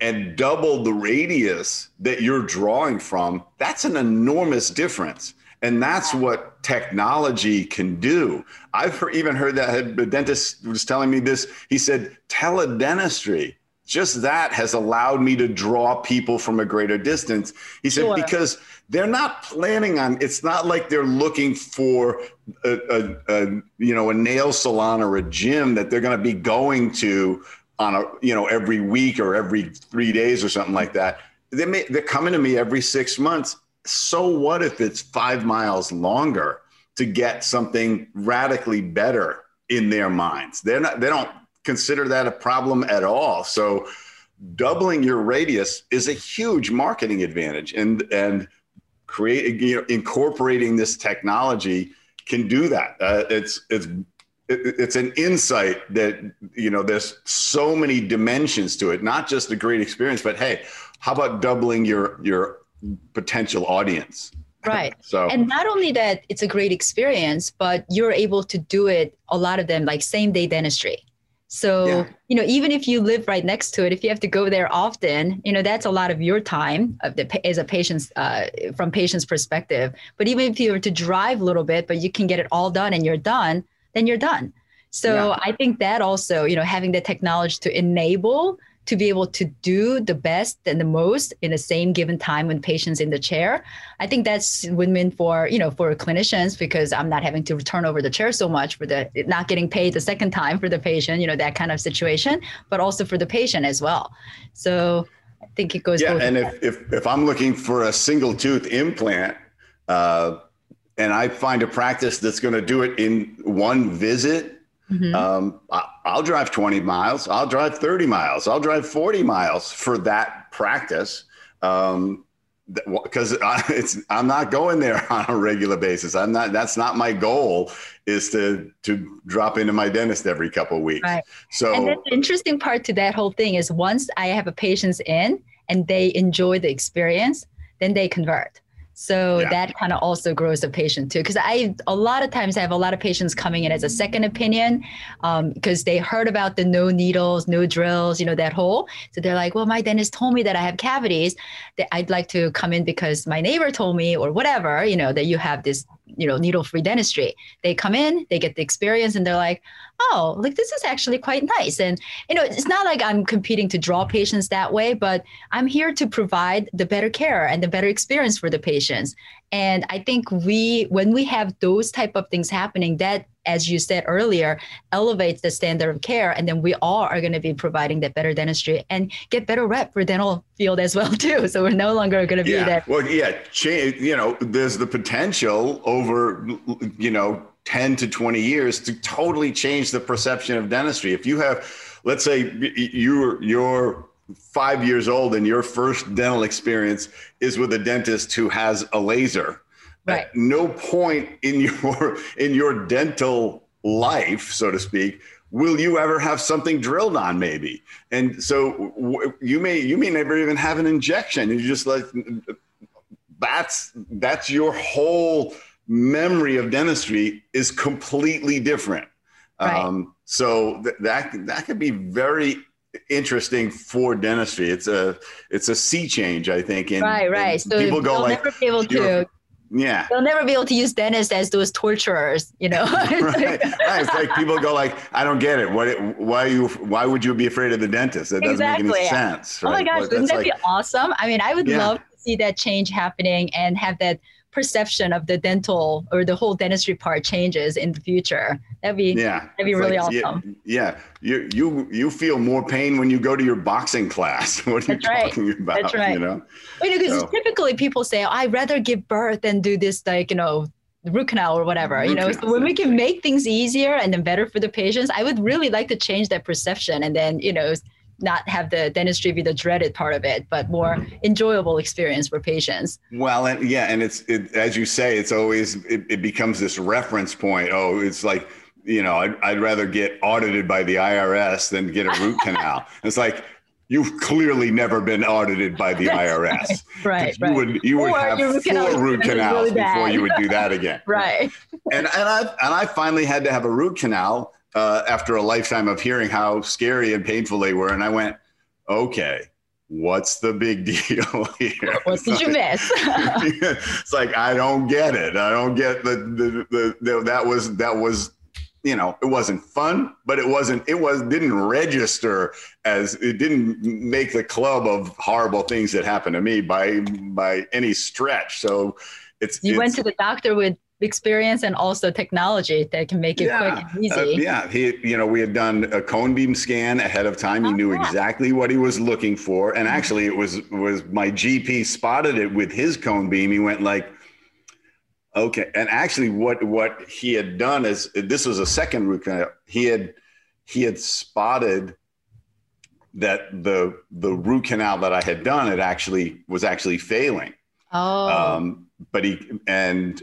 and double the radius that you're drawing from, that's an enormous difference. And that's what technology can do. I've even heard that a dentist was telling me this. He said, teledentistry just that has allowed me to draw people from a greater distance. He said, sure. because they're not planning on, it's not like they're looking for a, a, a, you know, a nail salon or a gym that they're going to be going to on a, you know, every week or every three days or something like that. They may, they're coming to me every six months. So what if it's five miles longer to get something radically better in their minds? They're not, they don't consider that a problem at all. So doubling your radius is a huge marketing advantage and and create you know incorporating this technology can do that. Uh, it's it's it's an insight that you know there's so many dimensions to it not just a great experience but hey how about doubling your your potential audience? (laughs) Right. (laughs) So and not only that it's a great experience but you're able to do it a lot of them like same day dentistry so, yeah. you know, even if you live right next to it, if you have to go there often, you know, that's a lot of your time of the, as a patient's, uh, from patient's perspective. But even if you were to drive a little bit, but you can get it all done and you're done, then you're done. So yeah. I think that also, you know, having the technology to enable to be able to do the best and the most in the same given time when patients in the chair. I think that's win-win for you know for clinicians because i'm not having to turn over the chair so much for the not getting paid the second time for the patient you know that kind of situation but also for the patient as well. So i think it goes yeah and if, if if i'm looking for a single tooth implant uh, and i find a practice that's going to do it in one visit Mm-hmm. Um, I, will drive 20 miles. I'll drive 30 miles. I'll drive 40 miles for that practice. Um, because (laughs) it's I'm not going there (laughs) on a regular basis. I'm not. That's not my goal. Is to to drop into my dentist every couple of weeks. Right. So and the interesting part to that whole thing is once I have a patient's in and they enjoy the experience, then they convert. So yeah. that kind of also grows the patient too. Because I, a lot of times, I have a lot of patients coming in as a second opinion because um, they heard about the no needles, no drills, you know, that whole. So they're like, well, my dentist told me that I have cavities. That I'd like to come in because my neighbor told me, or whatever, you know, that you have this you know needle free dentistry. They come in they get the experience and they're like oh like this is actually quite nice. And you know it's not like i'm competing to draw patients that way but i'm here to provide the better care and the better experience for the patients. And i think we when we have those type of things happening that as you said earlier, elevates the standard of care. And then we all are going to be providing that better dentistry and get better rep for dental field as well (laughs) too. So we're no longer going to be yeah. that. Well, yeah, change, you know, there's the potential over, you know, 10 to 20 years to totally change the perception of dentistry. If you have, let's say you're, you're five years old and your first dental experience is with a dentist who has a laser Right. At no point in (laughs) your in your dental life, so to speak, will you ever have something drilled on maybe? And so you may you may never even have an injection. You just like that's that's your whole memory of dentistry is completely different. Right. um, so th- that that could be very interesting for dentistry. It's a it's a sea change i think and, right right. so people go like never be able to yeah. They'll never be able to use dentists as those torturers, you know. (laughs) (laughs) right. right. It's like people go like, I don't get it. What why you why would you be afraid of the dentist? That doesn't exactly. make any sense. Right? Oh my gosh, wouldn't that like, be awesome? I mean, I would yeah. love to see that change happening and have that perception of the dental or the whole dentistry part changes in the future. That'd be yeah, that'd be really like, awesome. Yeah, yeah, you you you feel more pain when you go to your boxing class. (laughs) what are That's you right. talking about? That's right. You know, because so. typically people say, oh, "I'd rather give birth than do this," like you know, root canal or whatever root you know so when we can make things easier and then better for the patients i would really like to change that perception and then you know not have the dentistry be the dreaded part of it, but more mm-hmm. enjoyable experience for patients. Well, and yeah, and it's it, as you say, it's always it, it, becomes this reference point. Oh, it's like you know, I'd, I'd rather get audited by the IRS than get a root (laughs) canal. it's like you've clearly never been audited by the IRS. right, right. you right. would you would have four root canals really before you would do that (laughs) again. right. And and I and I finally had to have a root canal uh, after a lifetime of hearing how scary and painful they were. And I went, okay, what's the big (laughs) deal here? What did you miss? (laughs) it's like, I don't get it. I don't get the, the, the, the, that was, that was, you know, it wasn't fun, but it wasn't, it was, didn't register as, it didn't make the club of horrible things that happened to me by, by any stretch. So it's, you it's, went to the doctor with experience and also technology that can make it yeah. quick and easy. Uh, yeah, he, you know, we had done a cone beam scan ahead of time. He oh, knew yeah. exactly what he was looking for, and mm-hmm. actually, it was was my GP spotted it with his cone beam. He went like, "Okay," and actually, what what he had done is this was a second root canal. He had he had spotted that the the root canal that I had done it actually was actually failing. Oh. Um, but he and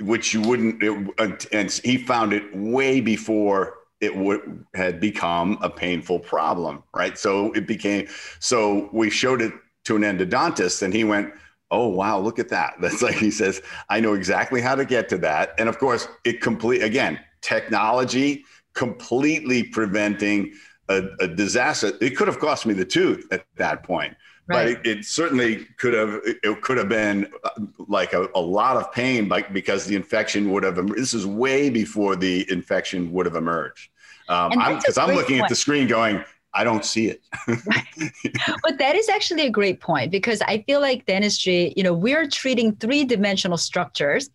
which you wouldn't, it, and he found it way before it would had become a painful problem, right? So it became, so we showed it to an endodontist and he went, oh wow look at that. (laughs) That's like he says i know exactly how to get to that. And of course it complete again technology completely preventing a, a, disaster. It could have cost me the tooth at that point Right. But it, it, certainly could have it could have been uh, like a, a lot of pain, like because the infection would have. This is way before the infection would have emerged. Um, because I'm, I'm looking point. at the screen going, I don't see it. (laughs) but that is actually a great point because I feel like dentistry, you know, we're treating three dimensional structures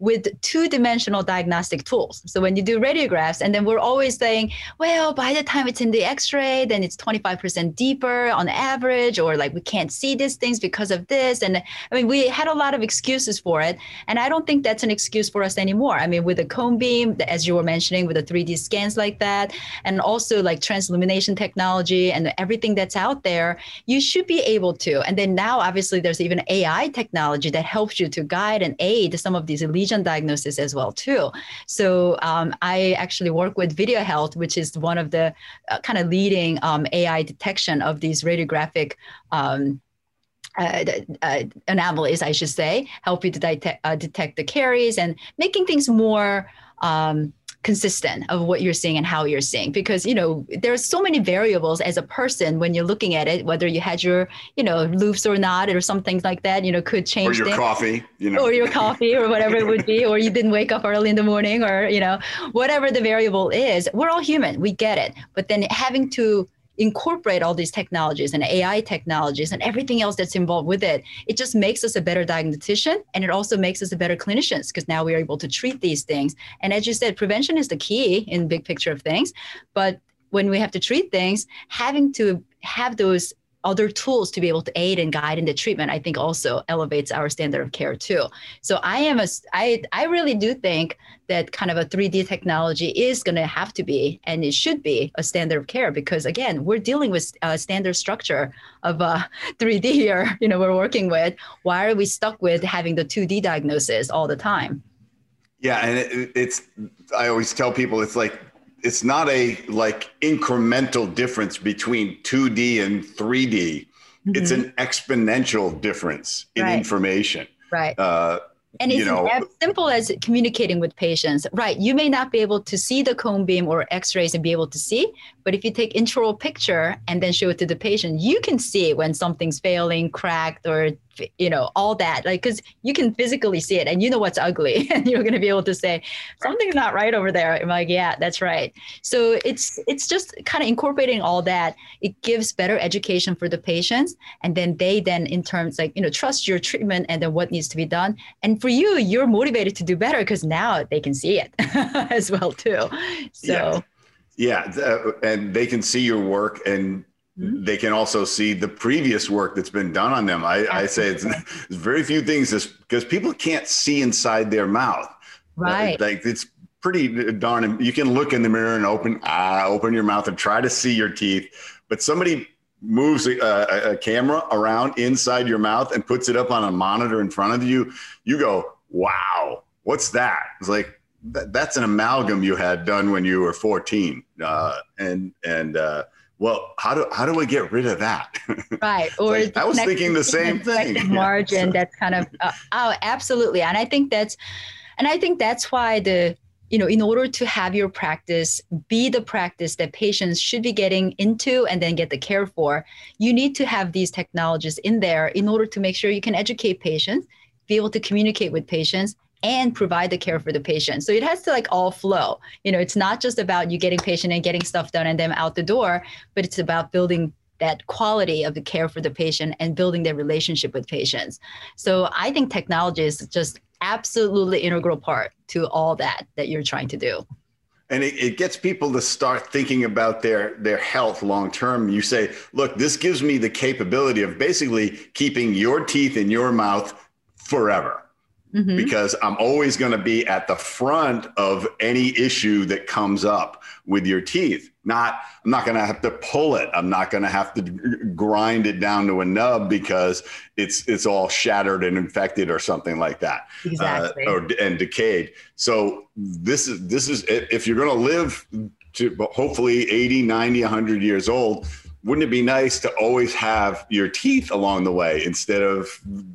with two-dimensional diagnostic tools. So when you do radiographs, and then we're always saying, well, by the time it's in the X-ray, then it's 25% deeper on average, or like we can't see these things because of this. And I mean, we had a lot of excuses for it, and I don't think that's an excuse for us anymore. I mean, with the cone beam, as you were mentioning, with the 3D scans like that, and also like transillumination technology and everything that's out there, you should be able to. And then now, obviously, there's even AI technology that helps you to guide and aid some of these diagnosis as well too. So um, I actually work with Videa Health, which is one of the uh, kind of leading um, AI detection of these radiographic. Um, uh, uh, anomalies, I should say, help you to detect, uh, detect the caries and making things more um, consistent of what you're seeing and how you're seeing. Because you know there are so many variables as a person when you're looking at it whether you had your you know loupes or not or something like that you know could change or your things. coffee you know. Or your coffee or whatever it would be or you didn't wake up early in the morning or you know whatever the variable is we're all human we get it. But then having to incorporate all these technologies and AI technologies and everything else that's involved with it, it just makes us a better diagnostician and it also makes us a better clinicians because now we are able to treat these things. And as you said, prevention is the key in big picture of things. But when we have to treat things, having to have those other tools to be able to aid and guide in the treatment i think also elevates our standard of care too. So i am a i i really do think that kind of a 3d technology is going to have to be and it should be a standard of care because again we're dealing with a standard structure of uh, (laughs) 3d here you know we're working with. Why are we stuck with having the 2d diagnosis all the time? Yeah and it, it's i always tell people it's like it's not a like incremental difference between 2D and 3D. Mm-hmm. It's an exponential difference in right. information. Right. Uh, and it's you know, as simple as communicating with patients. Right. You may not be able to see the cone beam or x-rays and be able to see, but if you take intraoral picture and then show it to the patient, you can see when something's failing, cracked, or you know all that like because you can physically see it and you know what's ugly (laughs) and you're going to be able to say something's not right over there. I'm like yeah that's right. So it's it's just kind of incorporating all that. It gives better education for the patients and then they then in terms like you know trust your treatment and then what needs to be done. And for you you're motivated to do better because now they can see it (laughs) as well too. So yeah, yeah. Uh, and they can see your work and. They can also see the previous work that's been done on them. I, I say it's, it's, very few things because people can't see inside their mouth. Right. Like it's pretty darn. You can look in the mirror and open uh, open your mouth and try to see your teeth, but somebody moves a, a, a camera around inside your mouth and puts it up on a monitor in front of you. You go, wow, what's that? It's like that, that's an amalgam you had done when you were 14, uh, and and uh, well, how do how do we get rid of that? Right. (laughs) Or like, I was thinking the same thing. Margin (laughs) yeah. that's kind of uh, oh, absolutely. And I think that's and I think that's why the you know, in order to have your practice be the practice that patients should be getting into and then get the care for, you need to have these technologies in there in order to make sure you can educate patients, be able to communicate with patients, and provide the care for the patient. So it has to like all flow. You know, it's not just about you getting patient and getting stuff done and then out the door, but it's about building that quality of the care for the patient and building their relationship with patients. So I think technology is just absolutely integral part to all that that you're trying to do. And it, it gets people to start thinking about their their health long term. You say, look, this gives me the capability of basically keeping your teeth in your mouth forever mm-hmm. because I'm always going to be at the front of any issue that comes up with your teeth. Not, I'm not going to have to pull it. I'm not going to have to grind it down to a nub because it's it's all shattered and infected or something like that, exactly, uh, or and decayed. So this is this is if you're going to live to hopefully 80, 90, 100 years old wouldn't it be nice to always have your teeth along the way instead of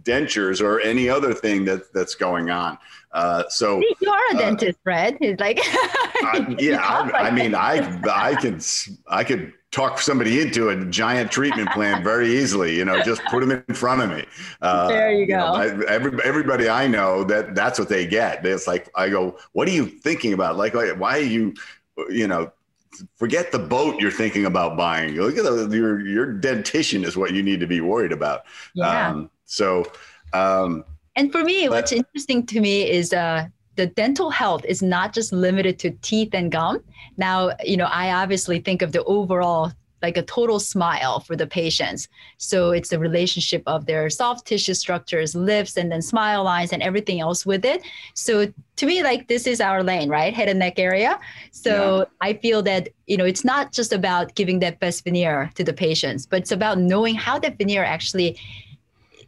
dentures or any other thing that that's going on? Uh, so you are a uh, dentist, Fred. (laughs) He's like, (laughs) I, yeah. I, I, mean, I I can I could talk somebody into a giant treatment plan very easily. You know, just put them in front of me. Uh, there you go. You know, I, every, everybody I know that that's what they get. It's like I go, what are you thinking about? Like, why are you? You know, forget the boat you're thinking about buying. Look at the, your your dentition is what you need to be worried about. Yeah. Um, so. Um, and for me, but, what's interesting to me is uh, the dental health is not just limited to teeth and gum. Now, you know, I obviously think of the overall like a total smile for the patients. So it's the relationship of their soft tissue structures, lips, and then smile lines and everything else with it. So to me, like this is our lane, right? Head and neck area. So yeah. I feel that, you know, it's not just about giving that best veneer to the patients, but it's about knowing how that veneer actually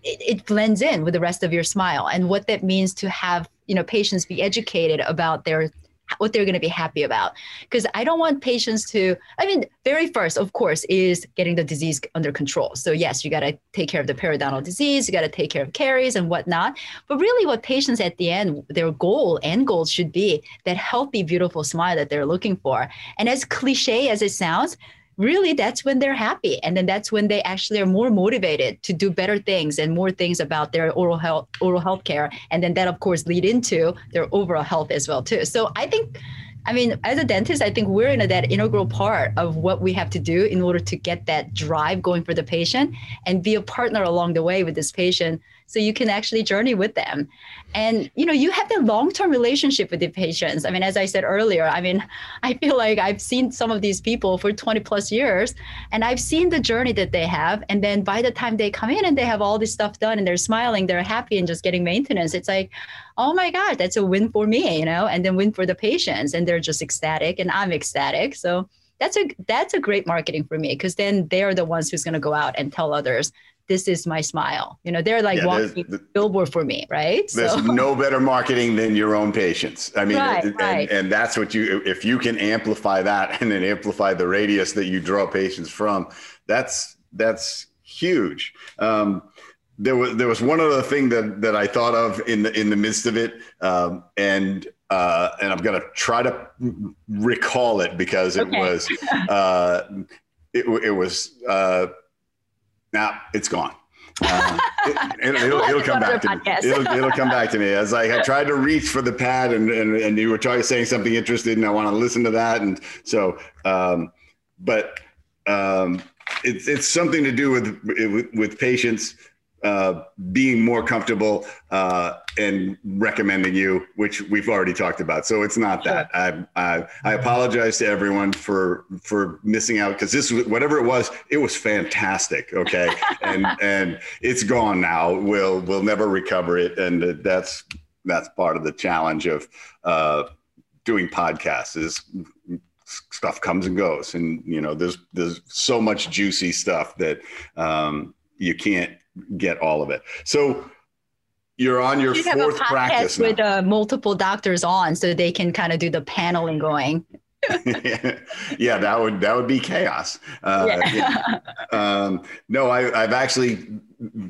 it, it blends in with the rest of your smile and what that means to have, you know, patients be educated about their what they're going to be happy about. Because i don't want patients to i mean very first of course is getting the disease under control. So yes you got to take care of the periodontal disease you got to take care of caries and whatnot. But really what patients at the end their goal end goal should be that healthy beautiful smile that they're looking for. And as cliche as it sounds really that's when they're happy. And then that's when they actually are more motivated to do better things and more things about their oral health oral health care. And then that of course lead into their overall health as well too. So i think I mean, as a dentist, I think we're in a, that integral part of what we have to do in order to get that drive going for the patient and be a partner along the way with this patient so you can actually journey with them. And you know you have that long-term relationship with the patients. I mean as i said earlier i mean (laughs) i feel like i've seen some of these people for 20 plus years and i've seen the journey that they have and then by the time they come in and they have all this stuff done and they're smiling they're happy and just getting maintenance it's like oh my god that's a win for me you know and then win for the patients and they're just ecstatic and i'm ecstatic. So that's a that's a great marketing for me because then they're the ones who's going to go out and tell others this is my smile. You know, they're like yeah, walking the billboard for me, right? There's so. no better marketing than your own patients. I mean, right, and, right. and that's what you, if you can amplify that and then amplify the radius that you draw patients from, that's, that's huge. Um, there was there was one other thing that that I thought of in the in the midst of it, um, and uh, and I'm gonna try to recall it because it okay. was (laughs) uh, it, it was uh, now it's gone. Uh, it, will it'll come back to me. It'll, it'll, come back to me as I tried to reach for the pad and, and, and you were trying saying something interesting. And I want to listen to that. And so, um, but um, it's, it's something to do with, with, with patients uh, being more comfortable uh, and recommending you, which we've already talked about. So it's not that. I, I, I apologize to everyone for for missing out because this whatever it was, it was fantastic. Okay, (laughs) and and it's gone now. We'll we'll never recover it, and that's that's part of the challenge of uh, doing podcasts is stuff comes and goes and you know there's there's so much juicy stuff that um, you can't get all of it. So you're on your you fourth practice with uh, multiple doctors on, so they can kind of do the paneling going. (laughs) (laughs) yeah, that would that would be chaos. Uh, yeah. um, no, I, have actually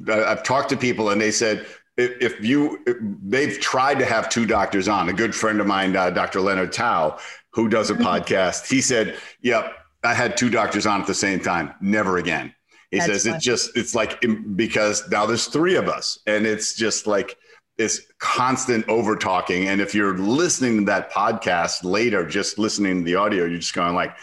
I've talked to people and they said if, if you if they've tried to have two doctors on. A good friend of mine, uh, Dr. Leonard Tau, who does a mm-hmm. podcast, he said, "Yep, I had two doctors on at the same time. Never again." He That's says it's just it's like because now there's three of us, and it's just like this constant over talking. And if you're listening to that podcast later, just listening to the audio, you're just going like,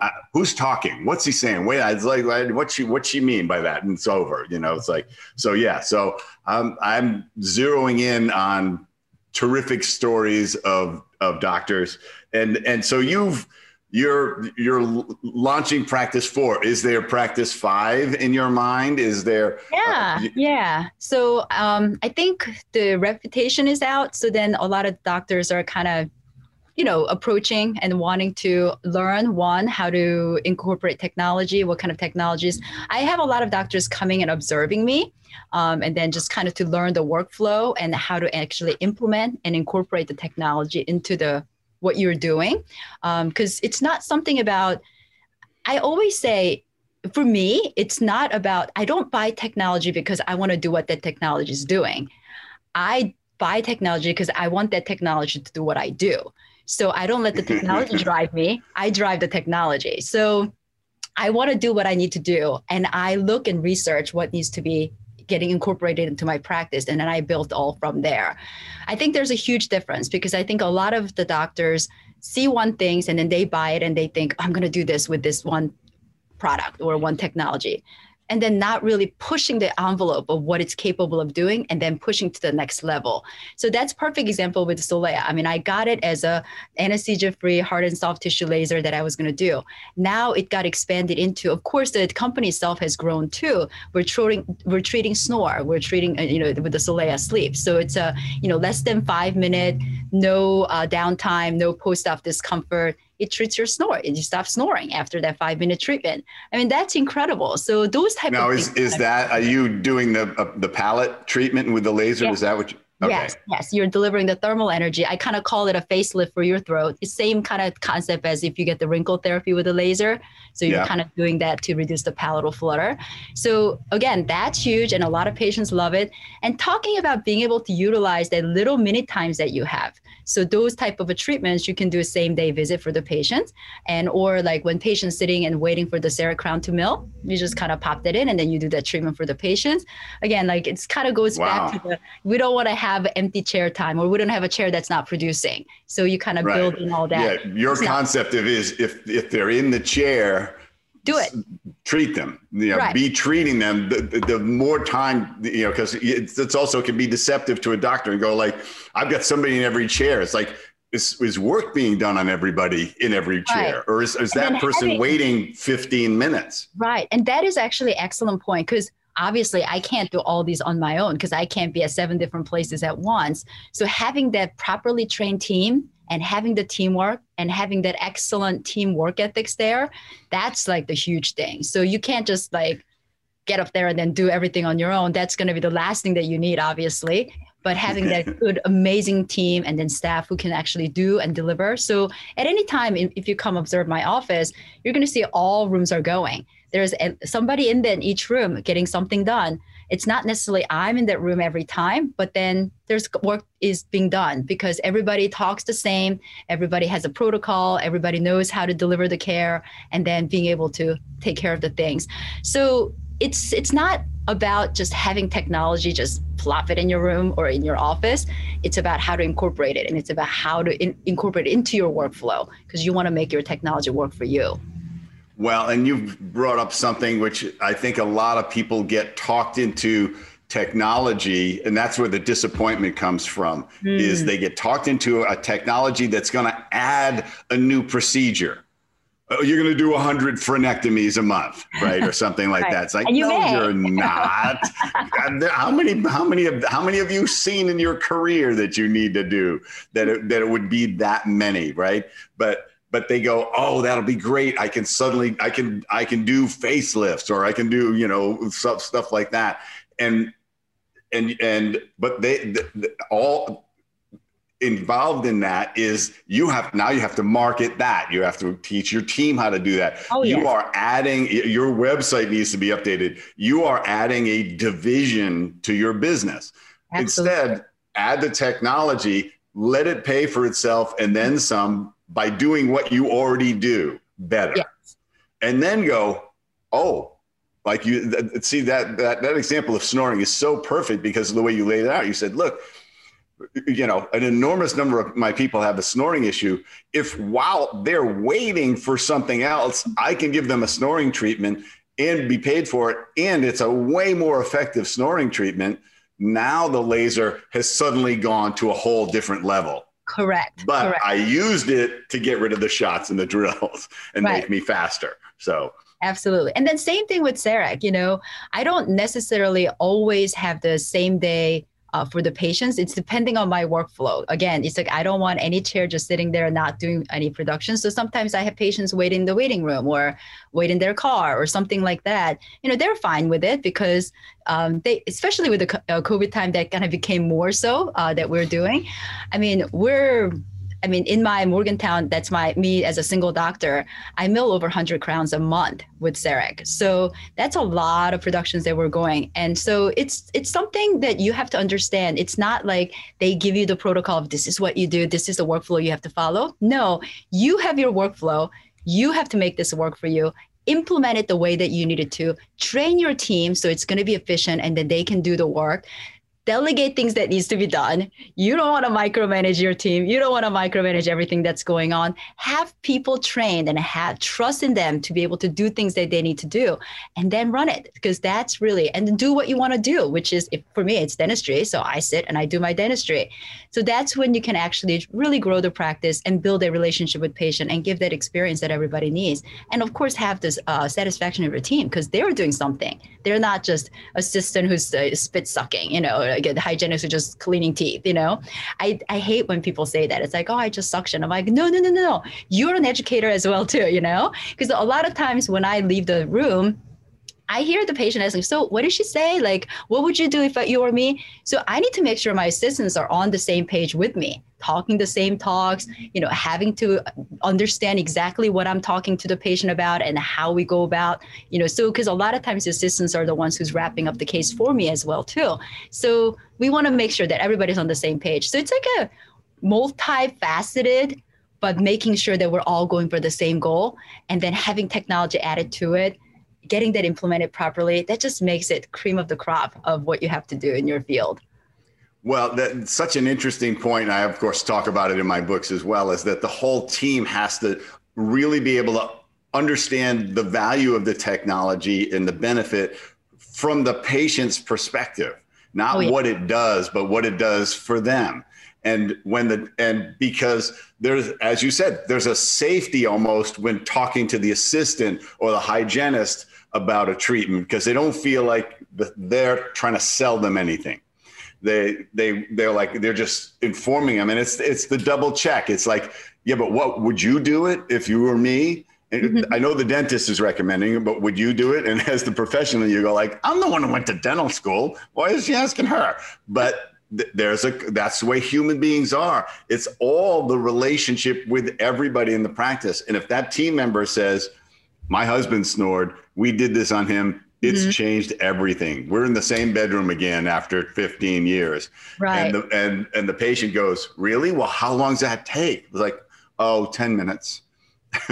uh, "Who's talking? What's he saying?" Wait, it's like, what she what she mean by that? And it's over. You know, it's like so. Yeah, so I'm I'm zeroing in on terrific stories of of doctors, and and so you've you're you're launching practice four. Is there practice five in your mind? Is there yeah uh, yeah. So um, i think the reputation is out. So then a lot of doctors are kind of you know approaching and wanting to learn one how to incorporate technology what kind of technologies. I have a lot of doctors coming and observing me um, and then just kind of to learn the workflow and how to actually implement and incorporate the technology into the what you're doing because um, it's not something about i always say for me it's not about i don't buy technology because i want to do what that technology is doing. I buy technology because i want that technology to do what i do. So i don't let the (laughs) technology drive me i drive the technology. So i want to do what i need to do and i look and research what needs to be getting incorporated into my practice and then i built all from there. I think there's a huge difference because i think a lot of the doctors see one things and then they buy it and they think i'm going to do this with this one product or one technology and then not really pushing the envelope of what it's capable of doing and then pushing to the next level. So that's perfect example with the Solea. I mean, I got it as a anesthesia-free hard and soft tissue laser that I was going to do. Now it got expanded into, of course, the company itself has grown too. We're treating we're treating snore. We're treating uh, you know with the Solea sleep. So it's a you know less than five minute, no uh, downtime, no post-op discomfort it treats your snore and you stop snoring after that five minute treatment. I mean, that's incredible. So those type now, of now is, is that, are you doing the, uh, the palate treatment with the laser? Yeah. Is that what you? Okay. Yes, yes, you're delivering the thermal energy. I kind of call it a facelift for your throat. It's the same kind of concept as if you get the wrinkle therapy with a laser. So you're yeah. kind of doing that to reduce the palatal flutter. So again, that's huge, and a lot of patients love it. And talking about being able to utilize that little minute times that you have. So those type of treatments you can do a same day visit for the patient, and or like when patients sitting and waiting for the CEREC crown to mill, you just kind of pop that in, and then you do that treatment for the patients. Again, like it's kind of goes wow. back to the we don't want to have empty chair time, or we don't have a chair that's not producing. So you kind of right. build in all that. Yeah, your it's concept not- of is if if they're in the chair do it treat them you know right. be treating them the, the, the, more time you know because it's, it's also can be deceptive to a doctor and go like i've got somebody in every chair it's like is, is work being done on everybody in every chair right. or is, is that person having, waiting 15 minutes right and that is actually excellent point because obviously I can't do all these on my own because I can't be at seven different places at once. So having that properly trained team and having the teamwork and having that excellent team work ethics there, that's like the huge thing. So you can't just like get up there and then do everything on your own. That's going to be the last thing that you need, obviously. But having that (laughs) good, amazing team and then staff who can actually do and deliver. So at any time, if you come observe my office, you're going to see all rooms are going. There's somebody in there in each room getting something done. It's not necessarily I'm in that room every time, but then there's work is being done because everybody talks the same, everybody has a protocol, everybody knows how to deliver the care, and then being able to take care of the things. So it's it's not about just having technology just plop it in your room or in your office. It's about how to incorporate it and it's about how to in, incorporate it into your workflow because you want to make your technology work for you well, and you've brought up something which I think a lot of people get talked into technology and that's where the disappointment comes from mm. is they get talked into a technology that's going to add a new procedure oh, you're going to do 100 frenectomies a month right or something like (laughs) right. that it's like you no may. you're not how many how many of how many of you seen in your career that you need to do that it, that it would be that many right but but they go, oh, that'll be great. I can suddenly, I can, I can do facelifts or I can do, you know, stuff, stuff like that. And, and, and, but they, the, the, all involved in that is you have, now you have to market that. You have to teach your team how to do that. Oh, you are adding, your website needs to be updated. You are adding a division to your business. Absolutely. Instead, add the technology, let it pay for itself and then some by doing what you already do better. Yes. And then go, oh, like you th- see that, that that example of snoring is so perfect because of the way you laid it out. You said, look, you know, an enormous number of my people have a snoring issue. If while they're waiting for something else, I can give them a snoring treatment and be paid for it, and it's a way more effective snoring treatment. Now the laser has suddenly gone to a whole different level. Correct. But Correct. I used it to get rid of the shots and the drills (laughs) and right. make me faster. So absolutely. And then same thing with CEREC. You know, I don't necessarily always have the same day uh, for the patients. It's depending on my workflow. Again, it's like I don't want any chair just sitting there not doing any production. So sometimes I have patients wait in the waiting room or wait in their car or something like that. You know, they're fine with it because um, they, especially with the uh, COVID time, that kind of became more so uh, that we're doing. I mean, we're I mean, in my Morgantown, that's my me as a single doctor. I mill over 100 crowns a month with CEREC. So that's a lot of productions that we're going. And so it's it's something that you have to understand. It's not like they give you the protocol of this is what you do, this is the workflow you have to follow. No, you have your workflow. You have to make this work for you implement it the way that you need it to train your team so it's going to be efficient and then they can do the work delegate things that needs to be done. You don't want to micromanage your team. You don't want to micromanage everything that's going on. Have people trained and have trust in them to be able to do things that they need to do and then run it because that's really and do what you want to do, which is if, for me it's dentistry. So I sit and I do my dentistry. So that's when you can actually really grow the practice and build a relationship with patient and give that experience that everybody needs. And of course have this uh, satisfaction of your team because they're doing something. They're not just assistant who's uh, spit sucking, you know, the hygienist who's just cleaning teeth, you know. I, I hate when people say that. It's like, oh, I just suction. I'm like, no, no, no, no, no. You're an educator as well too, you know? Because a lot of times when I leave the room, I hear the patient asking, so what did she say? Like, what would you do if you were me? So I need to make sure my assistants are on the same page with me, talking the same talks, you know, having to uh, understand exactly what I'm talking to the patient about and how we go about, you know, so because a lot of times the assistants are the ones who's wrapping up the case for me as well too. So we want to make sure that everybody's on the same page. So it's like a multifaceted but making sure that we're all going for the same goal and then having technology added to it getting that implemented properly, that just makes it cream of the crop of what you have to do in your field. Well, that's such an interesting point. I, of course, talk about it in my books as well, is that the whole team has to really be able to understand the value of the technology and the benefit from the patient's perspective, not oh, yeah. what it does, but what it does for them. And when the, and because there's, as you said, there's a safety almost when talking to the assistant or the hygienist about a treatment because they don't feel like they're trying to sell them anything. They they they're like they're just informing them, and it's it's the double check. It's like, yeah, but what would you do it if you were me? Mm-hmm. I know the dentist is recommending it, but would you do it? And (laughs) as the professional, you go like, I'm the one who went to dental school. Why is she asking her? But there's a that's the way human beings are. It's all the relationship with everybody in the practice. And if that team member says, my husband snored. We did this on him. It's mm-hmm. changed everything. We're in the same bedroom again after 15 years. Right. And the, and, and the patient goes, really? Well, how long does that take? It's like, oh, 10 minutes. (laughs)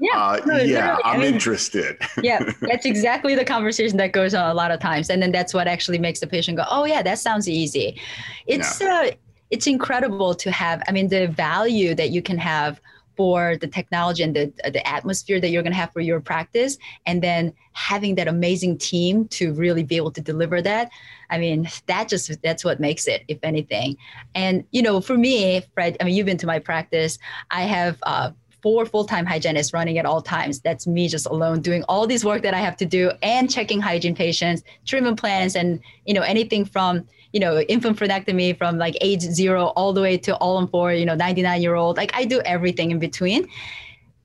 yeah, uh, no, yeah, I'm I mean, interested. yeah, (laughs) that's exactly the conversation that goes on a lot of times, and then that's what actually makes the patient go, "Oh yeah, that sounds easy." It's yeah. uh, it's incredible to have. I mean, the value that you can have for the technology and the, the atmosphere that you're going to have for your practice and then having that amazing team to really be able to deliver that i mean that just that's what makes it if anything and you know for me fred i mean you've been to my practice i have uh, four full-time hygienists running at all times. That's me just alone doing all this work that I have to do and checking hygiene patients, treatment plans, and you know anything from you know, infant frenectomy from like age zero all the way to all on four, you know, 99 year old. Like I do everything in between.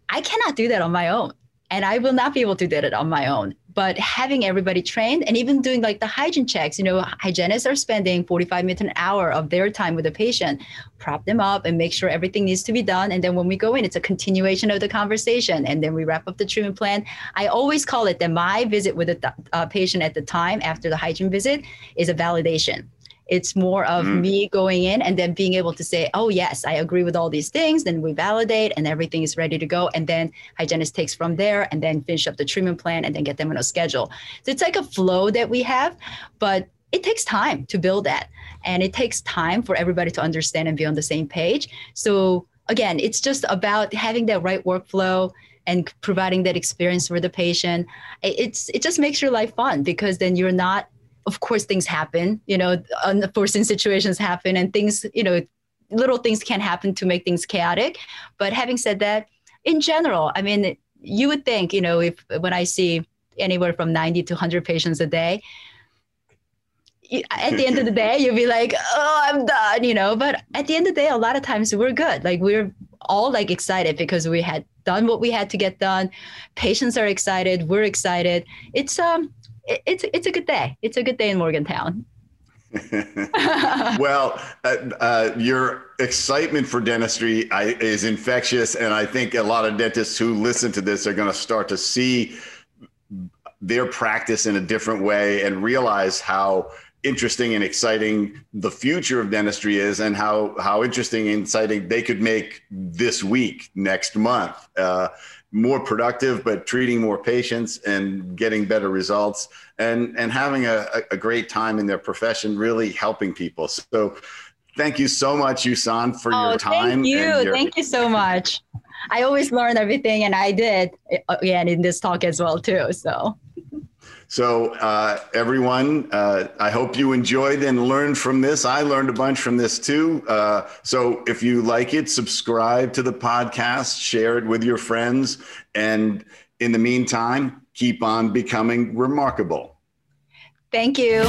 I cannot do that on my own. And I will not be able to do it on my own. But having everybody trained and even doing like the hygiene checks, you know, hygienists are spending 45 minutes an hour of their time with the patient, prop them up and make sure everything needs to be done. And then when we go in, it's a continuation of the conversation. And then we wrap up the treatment plan. I always call it that my visit with the uh, patient at the time after the hygiene visit is a validation it's more of mm. me going in and then being able to say, oh, yes, I agree with all these things. Then we validate and everything is ready to go. And then hygienist takes from there and then finish up the treatment plan and then get them on a schedule. So it's like a flow that we have, but it takes time to build that. And it takes time for everybody to understand and be on the same page. So again, it's just about having that right workflow and providing that experience for the patient. It's it just makes your life fun because then you're not of course things happen you know unforeseen situations happen and things you know little things can happen to make things chaotic. But having said that in general i mean you would think you know if when i see anywhere from 90 to 100 patients a day at the end of the day you'll be like oh i'm done you know? But at the end of the day a lot of times we're good. Like we're all like excited because we had done what we had to get done. Patients are excited. We're excited. It's um it's it's a good day. It's a good day in Morgantown. (laughs) well, uh, uh, your excitement for dentistry I, is infectious, and I think a lot of dentists who listen to this are going to start to see their practice in a different way and realize how interesting and exciting the future of dentistry is and how how interesting and exciting they could make this week next month uh, more productive, but treating more patients and getting better results and, and having a, a great time in their profession, really helping people. So thank you so much, Yooson, for oh, your time. Thank you. Your- thank you so much. I always learn everything, and I did uh, again in this talk as well too. So. So, uh, everyone, uh, I hope you enjoyed and learned from this. I learned a bunch from this too. Uh, so, if you like it, subscribe to the podcast, share it with your friends, and in the meantime, keep on becoming remarkable. Thank you.